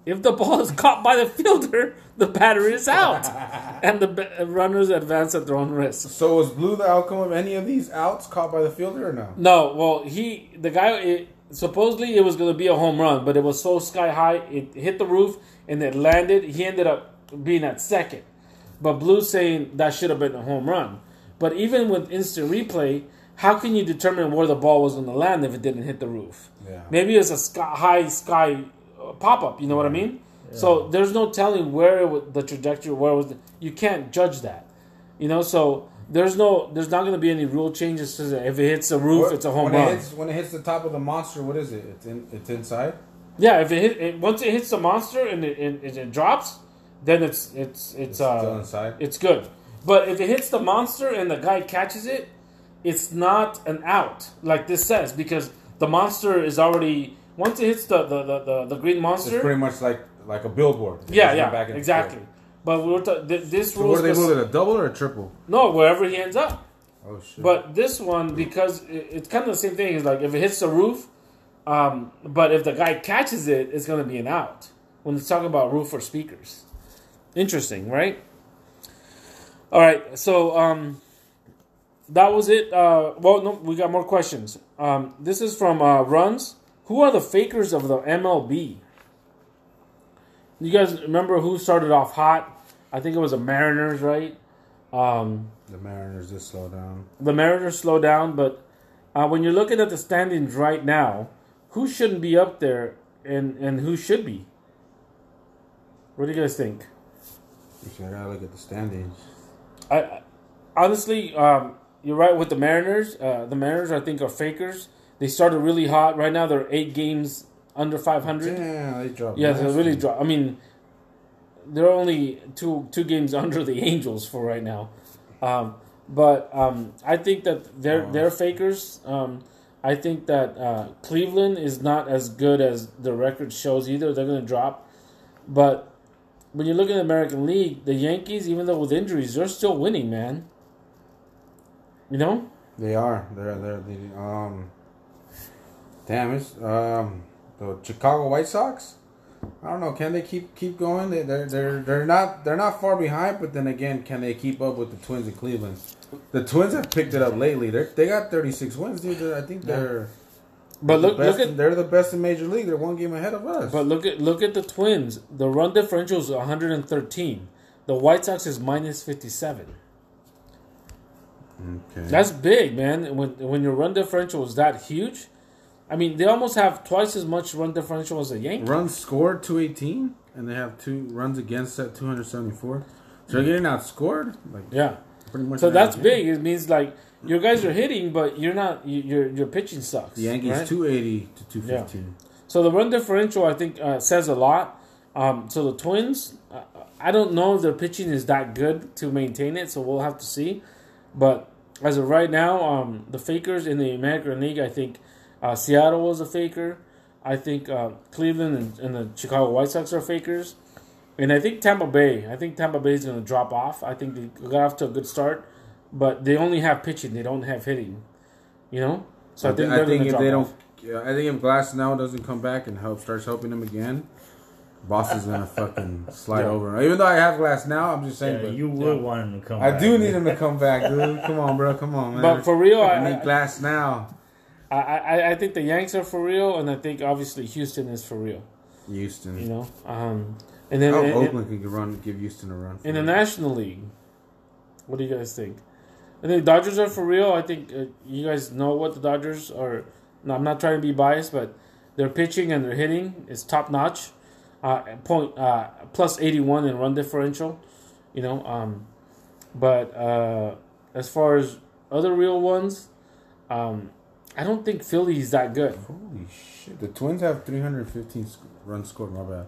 If the ball is caught by the fielder, the batter is out, and the runners advance at their own risk. So was blue the outcome of any of these outs caught by the fielder or no? No, well, he the guy it, supposedly it was going to be a home run, but it was so sky high it hit the roof and it landed. He ended up being at second, but Blue's saying that should have been a home run. But even with instant replay, how can you determine where the ball was going to land if it didn't hit the roof? Yeah. Maybe it's a sky, high sky uh, pop up. You know what I mean? Yeah. So there's no telling where it, wa- the trajectory where it was. You can't judge that. You know, so there's no there's not going to be any rule changes. If it hits the roof, What- it's a home when run. It hits, when it hits the top of the monster, what is it? It's in. It's inside. Yeah, if it hit it, once it hits the monster and it, it, it, drops, then it's it's it's still uh inside? it's good. But if it hits the monster and the guy catches it, it's not an out like this says because the monster is already once it hits the the the, the, the green monster. It's pretty much like like a billboard. It yeah, yeah, and exactly. But we were ta- th- this So rule do they rule? A double or a triple? no wherever he ends up. Oh shit! But this one, because it, it's kind of the same thing, is like if it hits the roof, um, but if the guy catches it, it's going to be an out. When it's talking about roof or speakers, interesting, right? All right, so um, that was it. Uh, well, no, we got more questions. Um, this is from uh, Runs. Who are the fakers of the MLB? You guys remember who started off hot? I think it was the Mariners, right? Um, the Mariners just slow down. the Mariners slow down, but uh, when you're looking at the standings right now, who shouldn't be up there and, and who should be? What do you guys think? You should gotta look at the standings. I, I honestly, um, you're right with the Mariners. Uh, the Mariners, I think, are fakers. They started really hot. Right now, they're eight games under 500. Yeah, they dropped. Yeah, they really dropped. I mean, they're only two two games under the Angels for right now. Um, but um, I think that they're they're fakers. Um, I think that uh, Cleveland is not as good as the record shows either. They're going to drop. But when you look at the American League, the Yankees, even though with injuries, they're still winning, man. You know? They are. They're they're the um. Damn, it's um the Chicago White Sox. I don't know. Can they keep keep going? They they're they're they're not they're not far behind. But then again, can they keep up with the Twins in Cleveland? The Twins have picked it up lately. They they got thirty six wins, dude. I think they're But look, the best, look at they're the best in Major League. They're one game ahead of us. But look at look at the Twins. The run differential is 113. The White Sox is minus 57. okay. That's big, man. When when your run differential is that huge, I mean, they almost have twice as much run differential as the Yankees. runs scored two eighteen, and they have two runs against at two hundred seventy four. So they're getting outscored. Like Yeah. pretty much. So that's big. It means like your guys are hitting, but you're not. You, your your pitching sucks. The Yankees right? two eighty to two fifteen. So the run differential, I think, uh, says a lot. Um, so the Twins, uh, I don't know if their pitching is that good to maintain it. So we'll have to see. But as of right now, um, the fakers in the American League, I think uh, Seattle was a faker. I think uh, Cleveland and, and the Chicago White Sox are fakers. And I think Tampa Bay. I think Tampa Bay is going to drop off. I think they got off to a good start, but they only have pitching. They don't have hitting. You know, so I, think I they're think if drop they off. don't, yeah, I think if Glasnow doesn't come back and help starts helping them again, Boston's gonna fucking slide Yeah. over. Even though I have Glasnow, I'm just saying. Yeah, but you would want him to come. I back. do need him to come back, dude. Come on, bro. Come on, man. But for real, I I, need I, Glasnow. I, I, I think the Yanks are for real, and I think obviously Houston is for real. Houston. You know, um, and then in, in, Oakland could run, give Houston a run. in the. National League, what do you guys think? I think Dodgers are for real. I think uh, you guys know what the Dodgers are. No, I'm not trying to be biased, but their pitching and their hitting is top notch. Uh, point uh, plus 81 in run differential. You know, um, but uh, as far as other real ones, um, I don't think Philly is that good. Holy shit! The Twins have 315 sc- runs scored. My bad.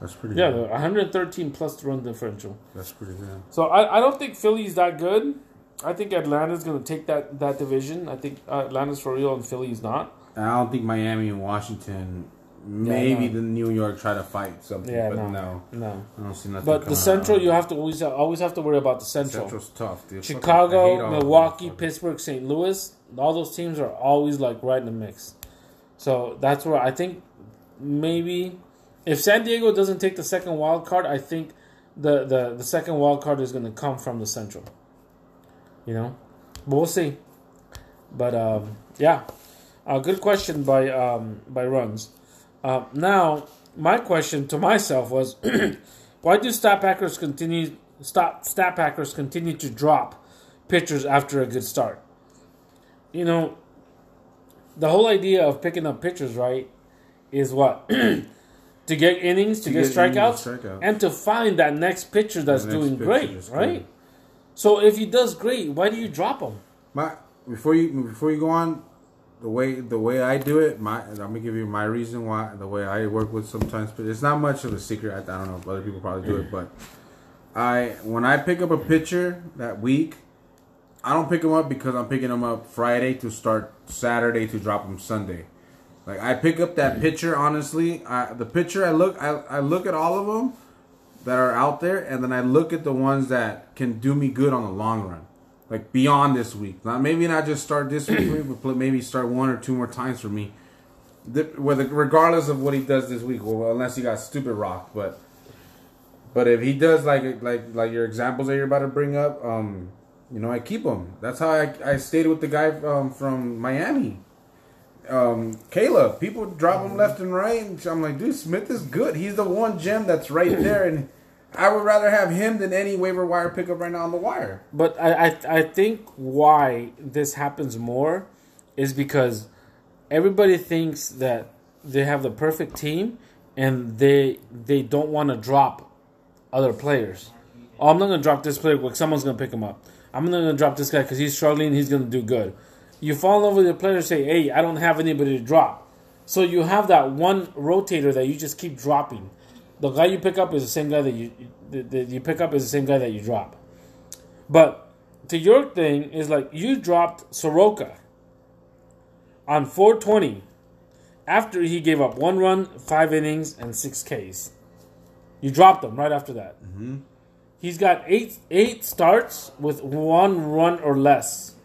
That's pretty. Mm-hmm. Yeah, good. 113 plus run differential. that's pretty good. So I, I don't think Philly's that good. I think Atlanta's going to take that, that division. I think uh, Atlanta's for real and Philly's not. And I don't think Miami and Washington. Maybe no. the New York try to fight something, Yeah, but no, no. no. I don't see nothing. But the Central, you have to always always have to worry about the Central. Central's tough, dude. Fucking- Chicago, them, Milwaukee, Pittsburgh, St. Louis, all those teams are always like right in the mix. So that's where I think maybe if San Diego doesn't take the second wild card, I think the the, the second wild card is going to come from the Central. You know, but we'll see. But um, yeah, a good question by um, by runs. Uh, now, my question to myself was, why do stat packers continue stop stat packers continue to drop pitchers after a good start? You know, the whole idea of picking up pitchers, right, is what to get innings, to, To get, get strikeouts, innings, and to find that next pitcher that's next doing pitcher great, that's right? good. So if he does great, why do you drop him? My before you before you go on, the way the way I do it, my I'm gonna give you my reason why the way I work with sometimes. But it's not much of a secret. I, I don't know if other people probably do it, but I when I pick up a pitcher that week, I don't pick them up because I'm picking them up Friday to start Saturday to drop them Sunday. Like I pick up that pitcher honestly. I, the pitcher I look I, I look at all of them that are out there, and then I look at the ones that can do me good on the long run, like beyond this week. Not maybe not just start this week, but maybe start one or two more times for me. The, whether regardless of what he does this week, well, unless he got stupid rock, but but if he does like like like your examples that you're about to bring up, um, you know, I keep him. That's how I I stayed with the guy um, from Miami. Um, Caleb, people drop him left and right, and I'm like, dude, Smith is good. He's the one gem that's right there, and I would rather have him than any waiver wire pickup right now on the wire. But I, I I think why this happens more is because everybody thinks that they have the perfect team and they they don't want to drop other players. Oh, I'm not gonna drop this player because someone's gonna pick him up. I'm not gonna drop this guy because he's struggling. He's gonna do good. You fall in love with your player. And say, hey, I don't have anybody to drop. So you have that one rotator that you just keep dropping. The guy you pick up is the same guy that you that you pick up is the same guy that you drop. But to your thing is like you dropped Soroka on 420 after he gave up one run, five innings, and six Ks. You dropped him right after that. Mm-hmm. He's got eight eight starts with one run or less.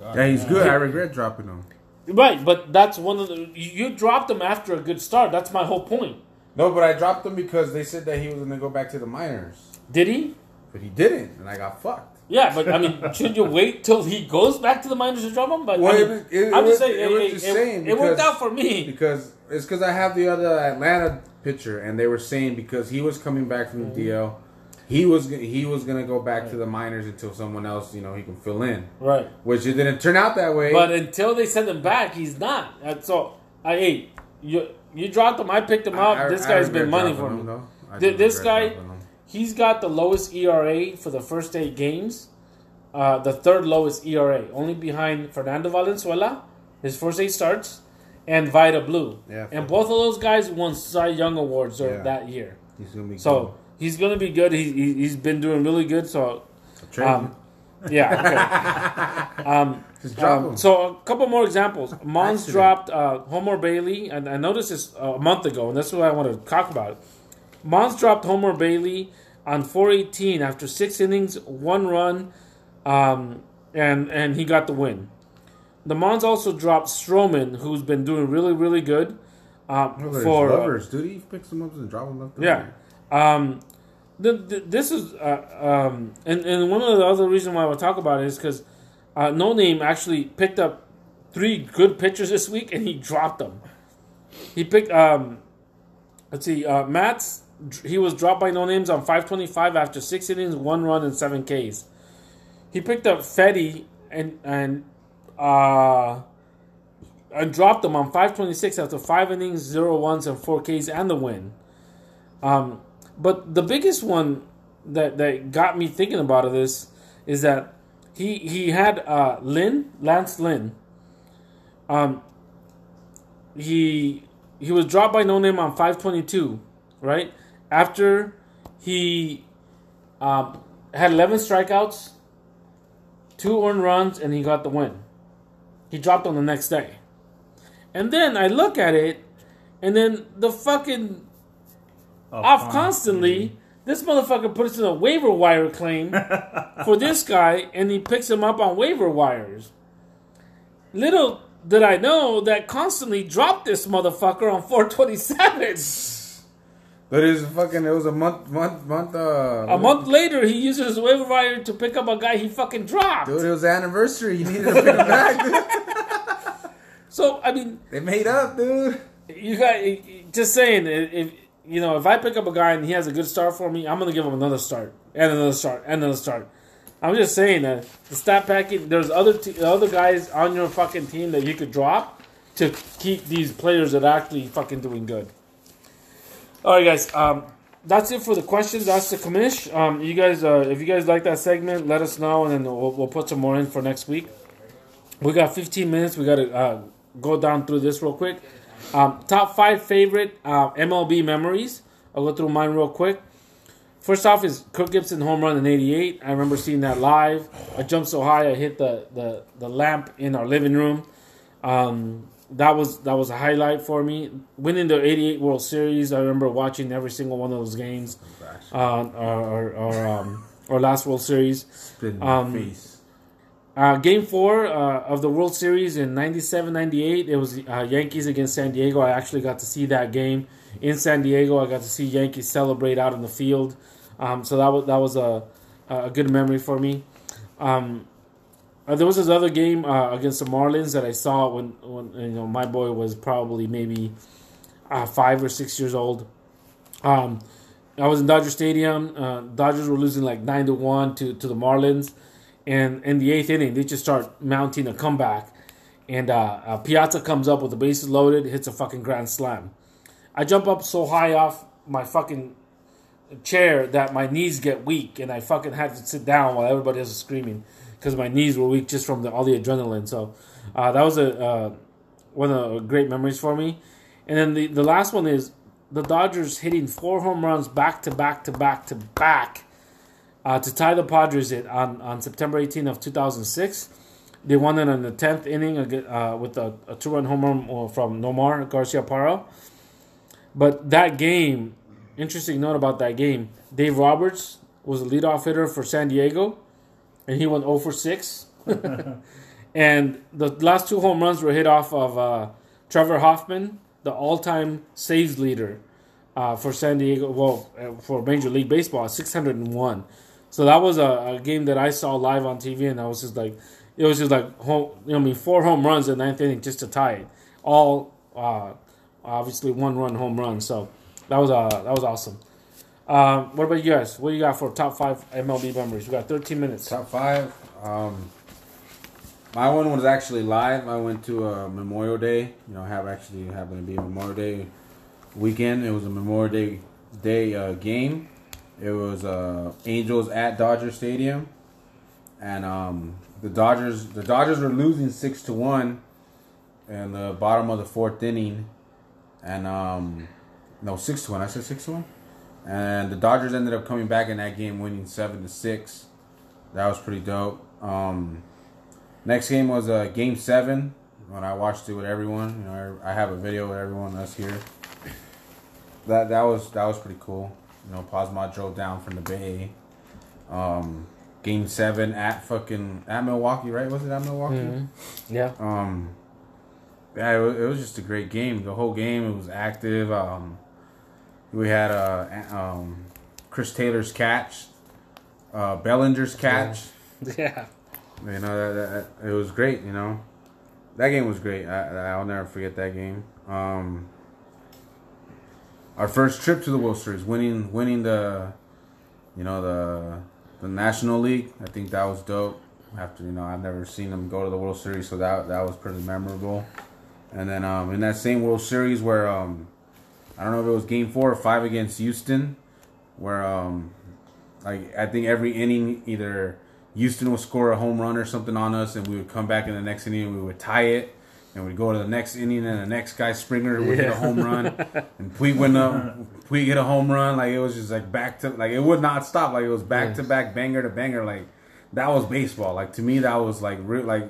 Yeah, he's good. I regret dropping him. Right, but that's one of the you dropped him after a good start. That's my whole point. No, but I dropped him because they said that he was going to go back to the minors, Did he? but he didn't, and I got fucked. Yeah, but I mean, should you wait till he goes back to the minors to drop him? But Well, I it mean, was- it- I'm it just saying, it it, it- saying it worked out for me. Because it's because I have the other Atlanta pitcher, and they were saying because he was coming back from the mm-hmm. DL, he was he was gonna go back to the minors until someone else, you know, he can fill in. Right. Which it didn't turn out that way. But until they send him back, he's not. And so, I hey, you you dropped him. I picked him up. I- this guy's been money for him, me. I this guy, he's got the lowest ERA for the first eight games. Uh, the third lowest ERA, only behind Fernando Valenzuela, his first eight starts, and Vida Blue. Yeah, and both of those guys won Cy Young awards uh, Yeah. that year. he's gonna he's gonna be good. He, he he's been doing really good. So um, yeah. Okay. um, um, so a couple more examples. Mons dropped uh, Homer Bailey, and I noticed this uh, a month ago, and that's what I want to talk about. Mons dropped Homer Bailey on 418 after six innings, one run, um, and and he got the win. The Mons also dropped Stroman, who's been doing really really good. Um, his for uh, lovers, dude. He picks them up and drop them left. yeah. Um, the, this is uh, um, and and one of the other reasons why I would talk about it is because uh, No Name actually picked up three good pitchers this week and he dropped them. He picked um, let's see, uh, Matt's he was dropped by No Names on 525 after six innings, one run, and seven Ks. He picked up Fetty and and uh, and dropped them on 526 after five innings, zero ones, and four Ks, and the win. Um, but the biggest one that that got me thinking about this is that he he had uh, Lynn Lance Lynn. Um, he he was dropped by no name on 522, right after he um, had 11 strikeouts two earned runs, and he got the win. He dropped on the next day. And then I look at it, and then the fucking off constantly. This motherfucker puts in a waiver wire claim for this guy, and he picks him up on waiver wires. Little did I know that constantly dropped this motherfucker on 427. But it was fucking. It was a month, month, month. Uh, A month later, he uses his waiver wire to pick up a guy he fucking dropped. Dude, it was anniversary. You needed to pick him back. Dude. So I mean, They made up, dude. you got just saying if you know if I pick up a guy and he has a good start for me, I'm gonna give him another start and another start and another start. I'm just saying that the stat packet. There's other other guys on your fucking team that you could drop to keep these players that are actually fucking doing good. All right, guys. Um, that's it for the questions. That's the commish. Um, you guys, uh, if you guys like that segment, let us know, and then we'll, we'll put some more in for next week. We got 15 minutes. We got to uh, go down through this real quick. Um, top five favorite uh, MLB memories. I'll go through mine real quick. First off is Kirk Gibson home run in '88. I remember seeing that live. I jumped so high I hit the the, the lamp in our living room. Um, that was that was a highlight for me. Winning the '88 World Series, I remember watching every single one of those games. Uh, or or, or, um, or last World Series. Um. Uh, game four uh, of the World Series in 97 98, it was uh, Yankees against San Diego. I actually got to see that game in San Diego. I got to see Yankees celebrate out in the field. Um, so that was, that was a, a good memory for me. Um, uh, there was this other game uh, against the Marlins that I saw when, when you know my boy was probably maybe uh, five or six years old. Um, I was in Dodger Stadium. Dodgers were losing like nine to one to to the Marlins, and in the eighth inning, they just start mounting a comeback. And uh, uh, Piazza comes up with the bases loaded, hits a fucking grand slam. I jump up so high off my fucking chair that my knees get weak, and I fucking had to sit down while everybody else was screaming because my knees were weak just from the, all the adrenaline. So uh, that was a uh, one of the great memories for me. And then the, the last one is the Dodgers hitting four home runs back to back to back to back uh, to tie the Padres it on, on September 18th of 2006. They won it in the 10th inning uh, with a, a two-run home run uh, from Nomar Garciaparra. But that game, interesting note about that game, Dave Roberts was the leadoff hitter for San Diego, and he went 0 for 6. and the last two home runs were hit off of uh, Trevor Hoffman, the all-time saves leader uh, for San Diego, well, uh, for Major League Baseball, 601. So that was a, a game that I saw live on TV, and I was just like, it was just like, home, you know, I mean, four home runs in ninth inning just to tie it. All uh, obviously one run home run. So that was uh, that was awesome. Um, what about you guys? What do you got for top five MLB memories? We got 13 minutes. Top five. Um, my one was actually live. I went to a Memorial Day. You know, have actually happened to be a Memorial Day weekend. It was a Memorial Day day uh, game. It was uh, Angels at Dodger Stadium, and um, the Dodgers the Dodgers were losing six to one in the bottom of the fourth inning, and um, no six to one. I said six to one, and the Dodgers ended up coming back in that game, winning seven to six. That was pretty dope. Um, next game was uh, Game Seven when I watched it with everyone. You know, I, have a video with everyone that's here. That that was that was pretty cool. You know, Posma drove down from the Bay. Um, game Seven at fucking at Milwaukee, right? Was it at Milwaukee? Yeah. Um, yeah, it was, it was just a great game. The whole game it was active. Um, we had uh, um, Chris Taylor's catch, uh, Bellinger's catch. Yeah. You know that, that it was great. You know, that game was great. I, I'll never forget that game. Um, our first trip to the World Series, winning winning the, you know the the National League. I think that was dope. After you know, I've never seen them go to the World Series, so that that was pretty memorable. And then um, in that same World Series where um, I don't know if it was Game Four or Five against Houston, where um, like I think every inning either Houston would score a home run or something on us, and we would come back in the next inning and we would tie it, and we'd go to the next inning and the next guy Springer would hit a home run, and Puig went up, Puig hit a home run, like it was just like back to like it would not stop, like it was back to back banger to banger, like that was baseball. Like to me, that was like real. Like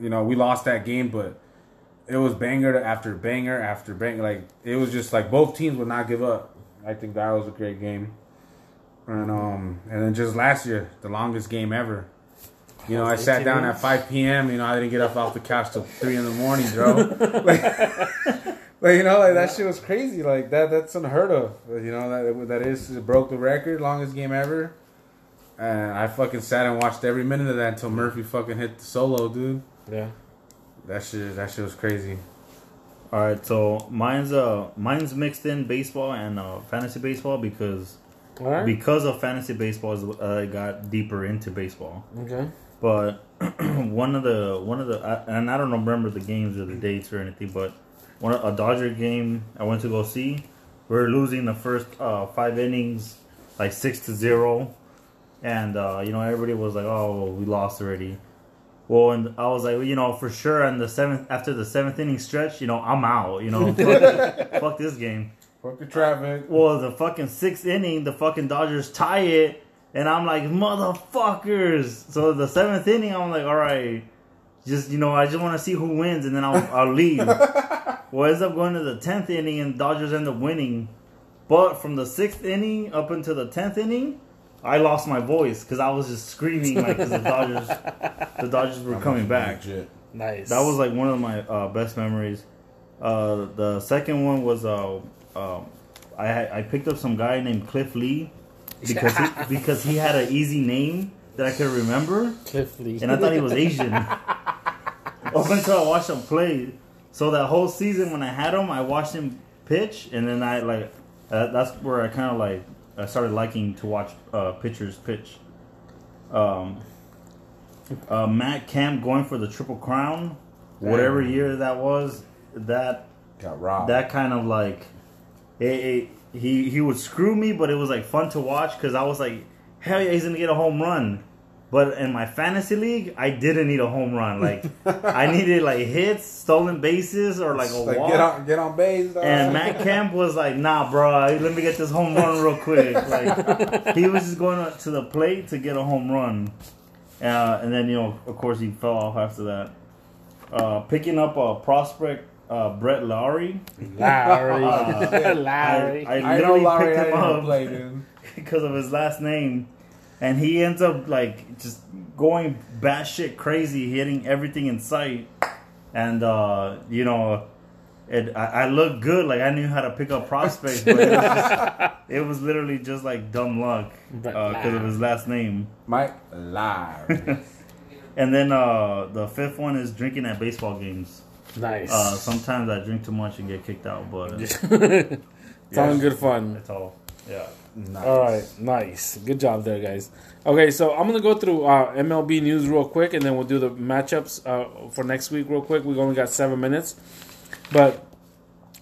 you know, we lost that game, but it was banger after banger after banger. Like it was just like both teams would not give up. I think that was a great game. And um, and then just last year, the longest game ever. You know, I sat down minutes? at 5 p.m. You know, I didn't get up off the couch till three in the morning, bro. like, like, you know, like that shit was crazy. Like that, that's unheard of. You know, that that is it broke the record, longest game ever. And I fucking sat and watched every minute of that until Murphy fucking hit the solo, dude. Yeah. That shit, that shit was crazy. All right, so mine's uh mine's mixed in baseball and uh, fantasy baseball because All right. because of fantasy baseball is uh, I got deeper into baseball. okay. But one of the one of the I, and I don't remember the games or the dates or anything, but one a Dodger game I went to go see. We are losing the first uh, five innings, like six to zero, and uh, you know everybody was like, "Oh, we lost already." Well, and I was like, well, you know, for sure. And the seventh after the seventh inning stretch, you know, I'm out. You know, fuck, fuck this game. Fuck the traffic. Well, the fucking sixth inning, the fucking Dodgers tie it, and I'm like, motherfuckers. So the seventh inning, I'm like, all right, just you know, I just want to see who wins, and then I'll I'll leave. well, ends up going to the tenth inning, and Dodgers end up winning. But from the sixth inning up until the tenth inning, I lost my voice because I was just screaming like 'cause the Dodgers, the Dodgers were coming back. Legit. Nice. That was like one of my uh, best memories. Uh, the second one was uh, um I I picked up some guy named Cliff Lee because he, because he had an easy name that I could remember, Cliff Lee. and I thought he was Asian. Up until I watched him play, so that whole season when I had him, I watched him pitch, and then I like uh, that's where I kind of like I started liking to watch uh, pitchers pitch. Um, uh, Matt Kemp going for the triple crown, whatever year that was, that Got robbed. that kind of like it, it, he he would screw me, but it was like fun to watch because I was like, hell yeah, he's gonna get a home run. But in my fantasy league, I didn't need a home run. Like I needed like hits, stolen bases, or like a like walk. get on, get on base. dog. And Matt Kemp was like, "Nah, bro, let me get this home run real quick." Like he was just going up to the plate to get a home run, uh, and then you know, of course, he fell off after that. Uh, picking up a prospect, uh, Brett Lawrie, Larry. Uh, Larry. I, I I know literally Larry picked him didn't up play, because of his last name, and he ends up like just going batshit crazy, hitting everything in sight, and uh, you know, it I, I looked good, like I knew how to pick up prospects, but it was, just, it was literally just like dumb luck because of his last name. Mike Larry. And then uh, the fifth one is drinking at baseball games. Nice. Uh, sometimes I drink too much and get kicked out, but Sounding good fun. it's all yeah. Nice. All right, nice. Good job there, guys. Okay, so I'm gonna go through uh, MLB news real quick, and then we'll do the matchups uh, for next week real quick. We've only got seven minutes, but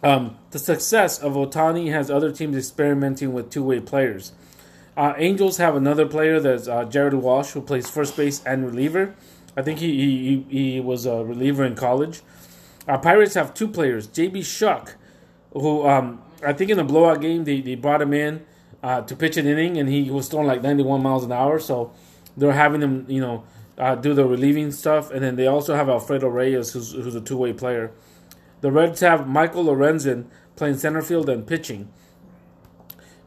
um, the success of Ohtani has other teams experimenting with two-way players. Uh, Angels have another player that's uh, Jared Walsh, who plays first base and reliever. I think he he, he, he was a reliever in college. Uh, Pirates have two players, JB Shuck, who um, I think in the blowout game they, they brought him in uh, to pitch an inning, and he was throwing like 91 miles an hour. So they're having him, you know, uh, do the relieving stuff, and then they also have Alfredo Reyes, who's who's a two way player. The Reds have Michael Lorenzen playing center field and pitching.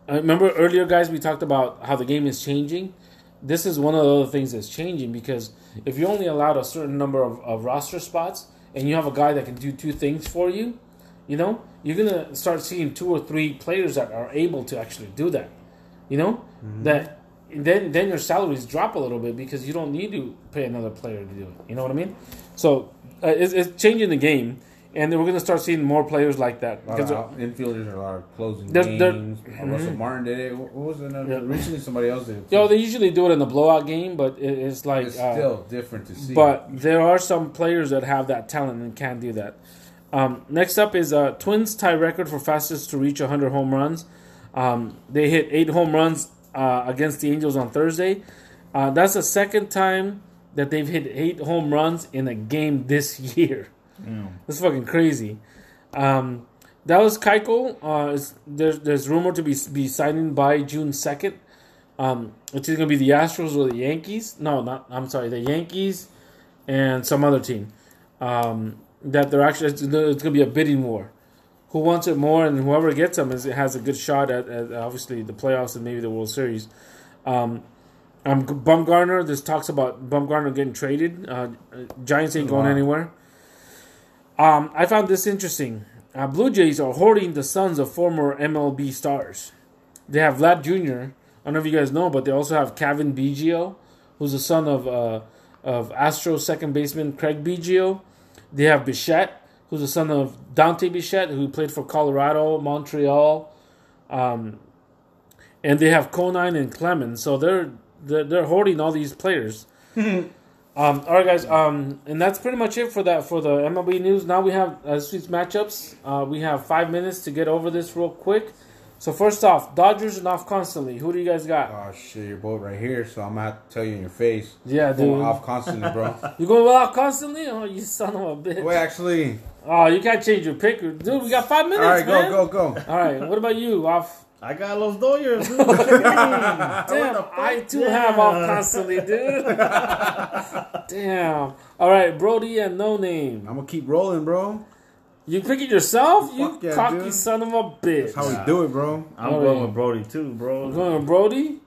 I remember earlier, guys, we talked about how the game is changing. This is one of the other things that's changing because if you only allowed a certain number of, of roster spots and you have a guy that can do two things for you, you know, you're gonna start seeing two or three players that are able to actually do that. You know, that then then your salaries drop a little bit because you don't need to pay another player to do it. You know what I mean? So uh, it's, it's changing the game, and then we're gonna start seeing more players like that because of infielders are a lot of closing They're- they're- games. Uh, Russell Martin did it. Wh- What was another? Yeah. Recently, somebody else did it. Yo, they usually do it in the blowout game, but it, it's like. it's uh, still different to see. but there are some players that have that talent and can do that. Um, next up is uh, Twins tie record for fastest to reach 100 home runs. Um, they hit eight home runs uh, against the Angels on Thursday. Uh, that's the second time that they've hit eight home runs in a game this year. That's fucking crazy. Um, Dallas Keuchel uh, is there's there's rumored to be be signing by June second. Um, it's either gonna be the Astros or the Yankees. No, not. I'm sorry, the Yankees and some other team. Um, that they're actually it's gonna, it's gonna be a bidding war. Who wants it more, and whoever gets them is has a good shot at, at obviously the playoffs and maybe the World Series. Um, um, Bumgarner. This talks about Bumgarner getting traded. Uh, Giants ain't going Wow. anywhere. Um, I found this interesting. Uh, Blue Jays are hoarding the sons of former MLB stars. They have Vlad Jr. I don't know if you guys know, but they also have Cavan Biggio, who's the son of uh, of Astro second baseman Craig Biggio. They have Bichette, who's the son of Dante Bichette, who played for Colorado, Montreal, um, and they have Conine and Clemens. So they're they're, they're hoarding all these players. um, all right, guys, um, and that's pretty much it for that for the MLB news. Now we have uh, this week's matchups. Uh, we have five minutes to get over this real quick. So first off, Dodgers and off constantly. Who do you guys got? Oh shit, your boat right here, so I'm gonna have to tell you in your face. Yeah, Going dude. off constantly, bro. You going off constantly? Oh, you son of a bitch! Wait, actually, Oh, you can't change your pick, dude. We got five minutes, all right, man. go, go, go. All right, what about you? Off. I got Los Doyers, dude. What you mean? Damn, I too have off constantly, dude. Damn. All right, Brody and no name. I'm gonna keep rolling, bro. You pick it yourself? You yeah, cocky dude. son of a bitch. That's how we do it, bro. I'm Oh, going yeah. with Brody too, bro. You going with Brody?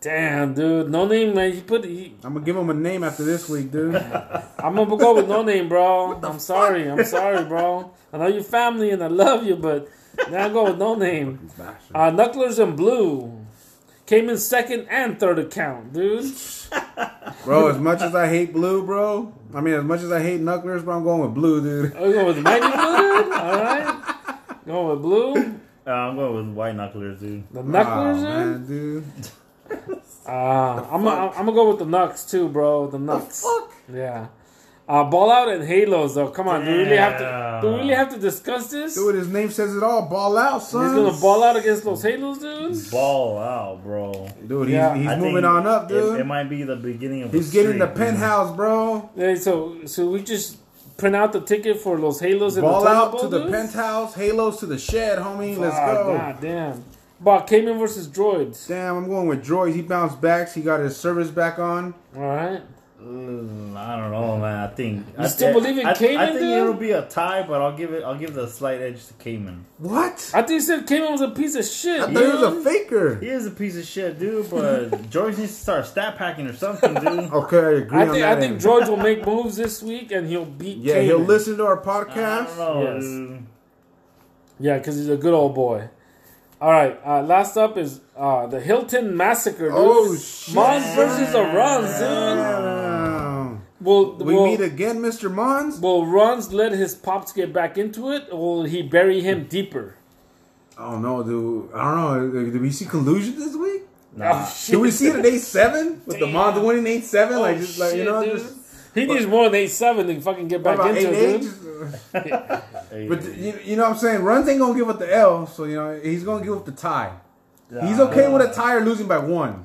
Damn, dude. No name, man. You put. He, I'm gonna give him a name after this week, dude. I'm gonna go with no name, bro. I'm sorry. I'm sorry, bro. I know you're family and I love you, but now I go with no name. Uh, Knucklers and Blue came in second and third account, dude. Bro, as much as I hate blue, bro. I mean, as much as I hate knucklers, bro, I'm going with blue, dude. Oh, you going with Mighty Blue, dude? All right. Going with Blue. Uh, I'm going with White Knucklers, dude. The Oh, Knucklers, dude. man, dude. Uh, I'm, I'm, I'm gonna go with the Nux too, bro. The Nux. Yeah. Uh, ball out and Halos, though. Come on, do we really have to? Do we really have to discuss this? Dude, his name says it all. Ball out, son. He's gonna ball out against those Halos, dude. Ball out, bro. Dude, he's, Yeah. he's I moving on up, it- dude. It, might be the beginning of. he's a getting the streak, dude. penthouse, bro. Hey, so, so we just print out the ticket for those Halos and Ball the out Thunderbolt to the dudes? penthouse, halos to the shed, homie. Let's Ah, go. God damn. But Cayman versus Droids. Damn, I'm going with Droids. He bounced back. He got his service back on. All right. Mm, I don't know, man. I think. You I still thi- believe in I, Cayman, I think dude? it'll be a tie, but I'll give it. I'll give the slight edge to Cayman. What? I think you said Cayman was a piece of shit. I thought he was a faker. He is a piece of shit, dude. But George needs to start stat packing or something, dude. Okay, I agree I on think that. I think. George will make moves this week and he'll beat. Yeah, Cayman. he'll listen to our I podcast. don't know, Yes. dude. Yeah, because he's a good old boy. All right, uh, last up is uh, the Hilton Massacre. Dude. Oh, shit. Mons versus the Runs, dude. Damn. Will We will, meet again, Mr. Mons? will Runs let his pops get back into it, or will he bury him deeper? Oh, I don't know, dude. I don't know. Did we see collusion this week? Oh, nah. Oh, shit. Did we see it at eight seven with the Damn. Mons winning eight seven? Oh, like just like you know, dude. just he needs more than eight seven to fucking get back into eight it, dude. Uh, but you, you know what I'm saying? Runs ain't gonna give up the L, so you know he's gonna give up the tie. He's okay with a tie or losing by one.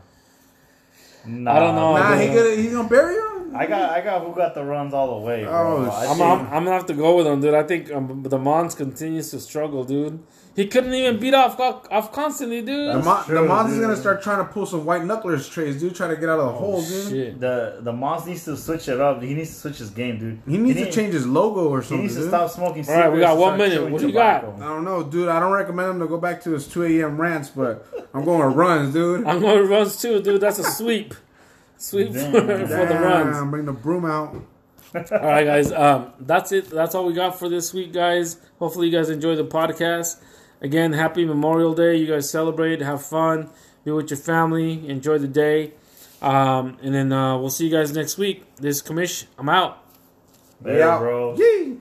nah, I don't know. Oh, Nah, he gonna he's gonna bury him. I got, I got who got the runs all the way, bro. Oh, I I'm, I'm, I'm gonna have to go with him, dude. I think um, the Mons continues to struggle, dude. He couldn't even beat off off constantly, dude. The, That's Mon- the true, Mons is gonna start trying to pull some white knucklers trades, dude. Trying to get out of the hole, dude. Oh, Shit. the the Mons needs to switch it up. He needs to switch his game, dude. He needs to change his logo or something. He something. needs to dude. stop smoking. All right, we got one minute. What do you got? I don't know, dude. I don't recommend him to go back to his 2 a.m. rants, but I'm going with runs, dude. I'm going to runs too, dude. That's a sweep. Sweep for, Damn. for the runs. Damn, Bring the broom out. All right, guys. Um, that's it. That's all we got for this week, guys. Hopefully, you guys enjoy the podcast. Again, happy Memorial Day. You guys celebrate, have fun, be with your family, enjoy the day. Um, and then uh, we'll see you guys next week. This is Commish. I'm out. Later, Yeah. bro. Yee.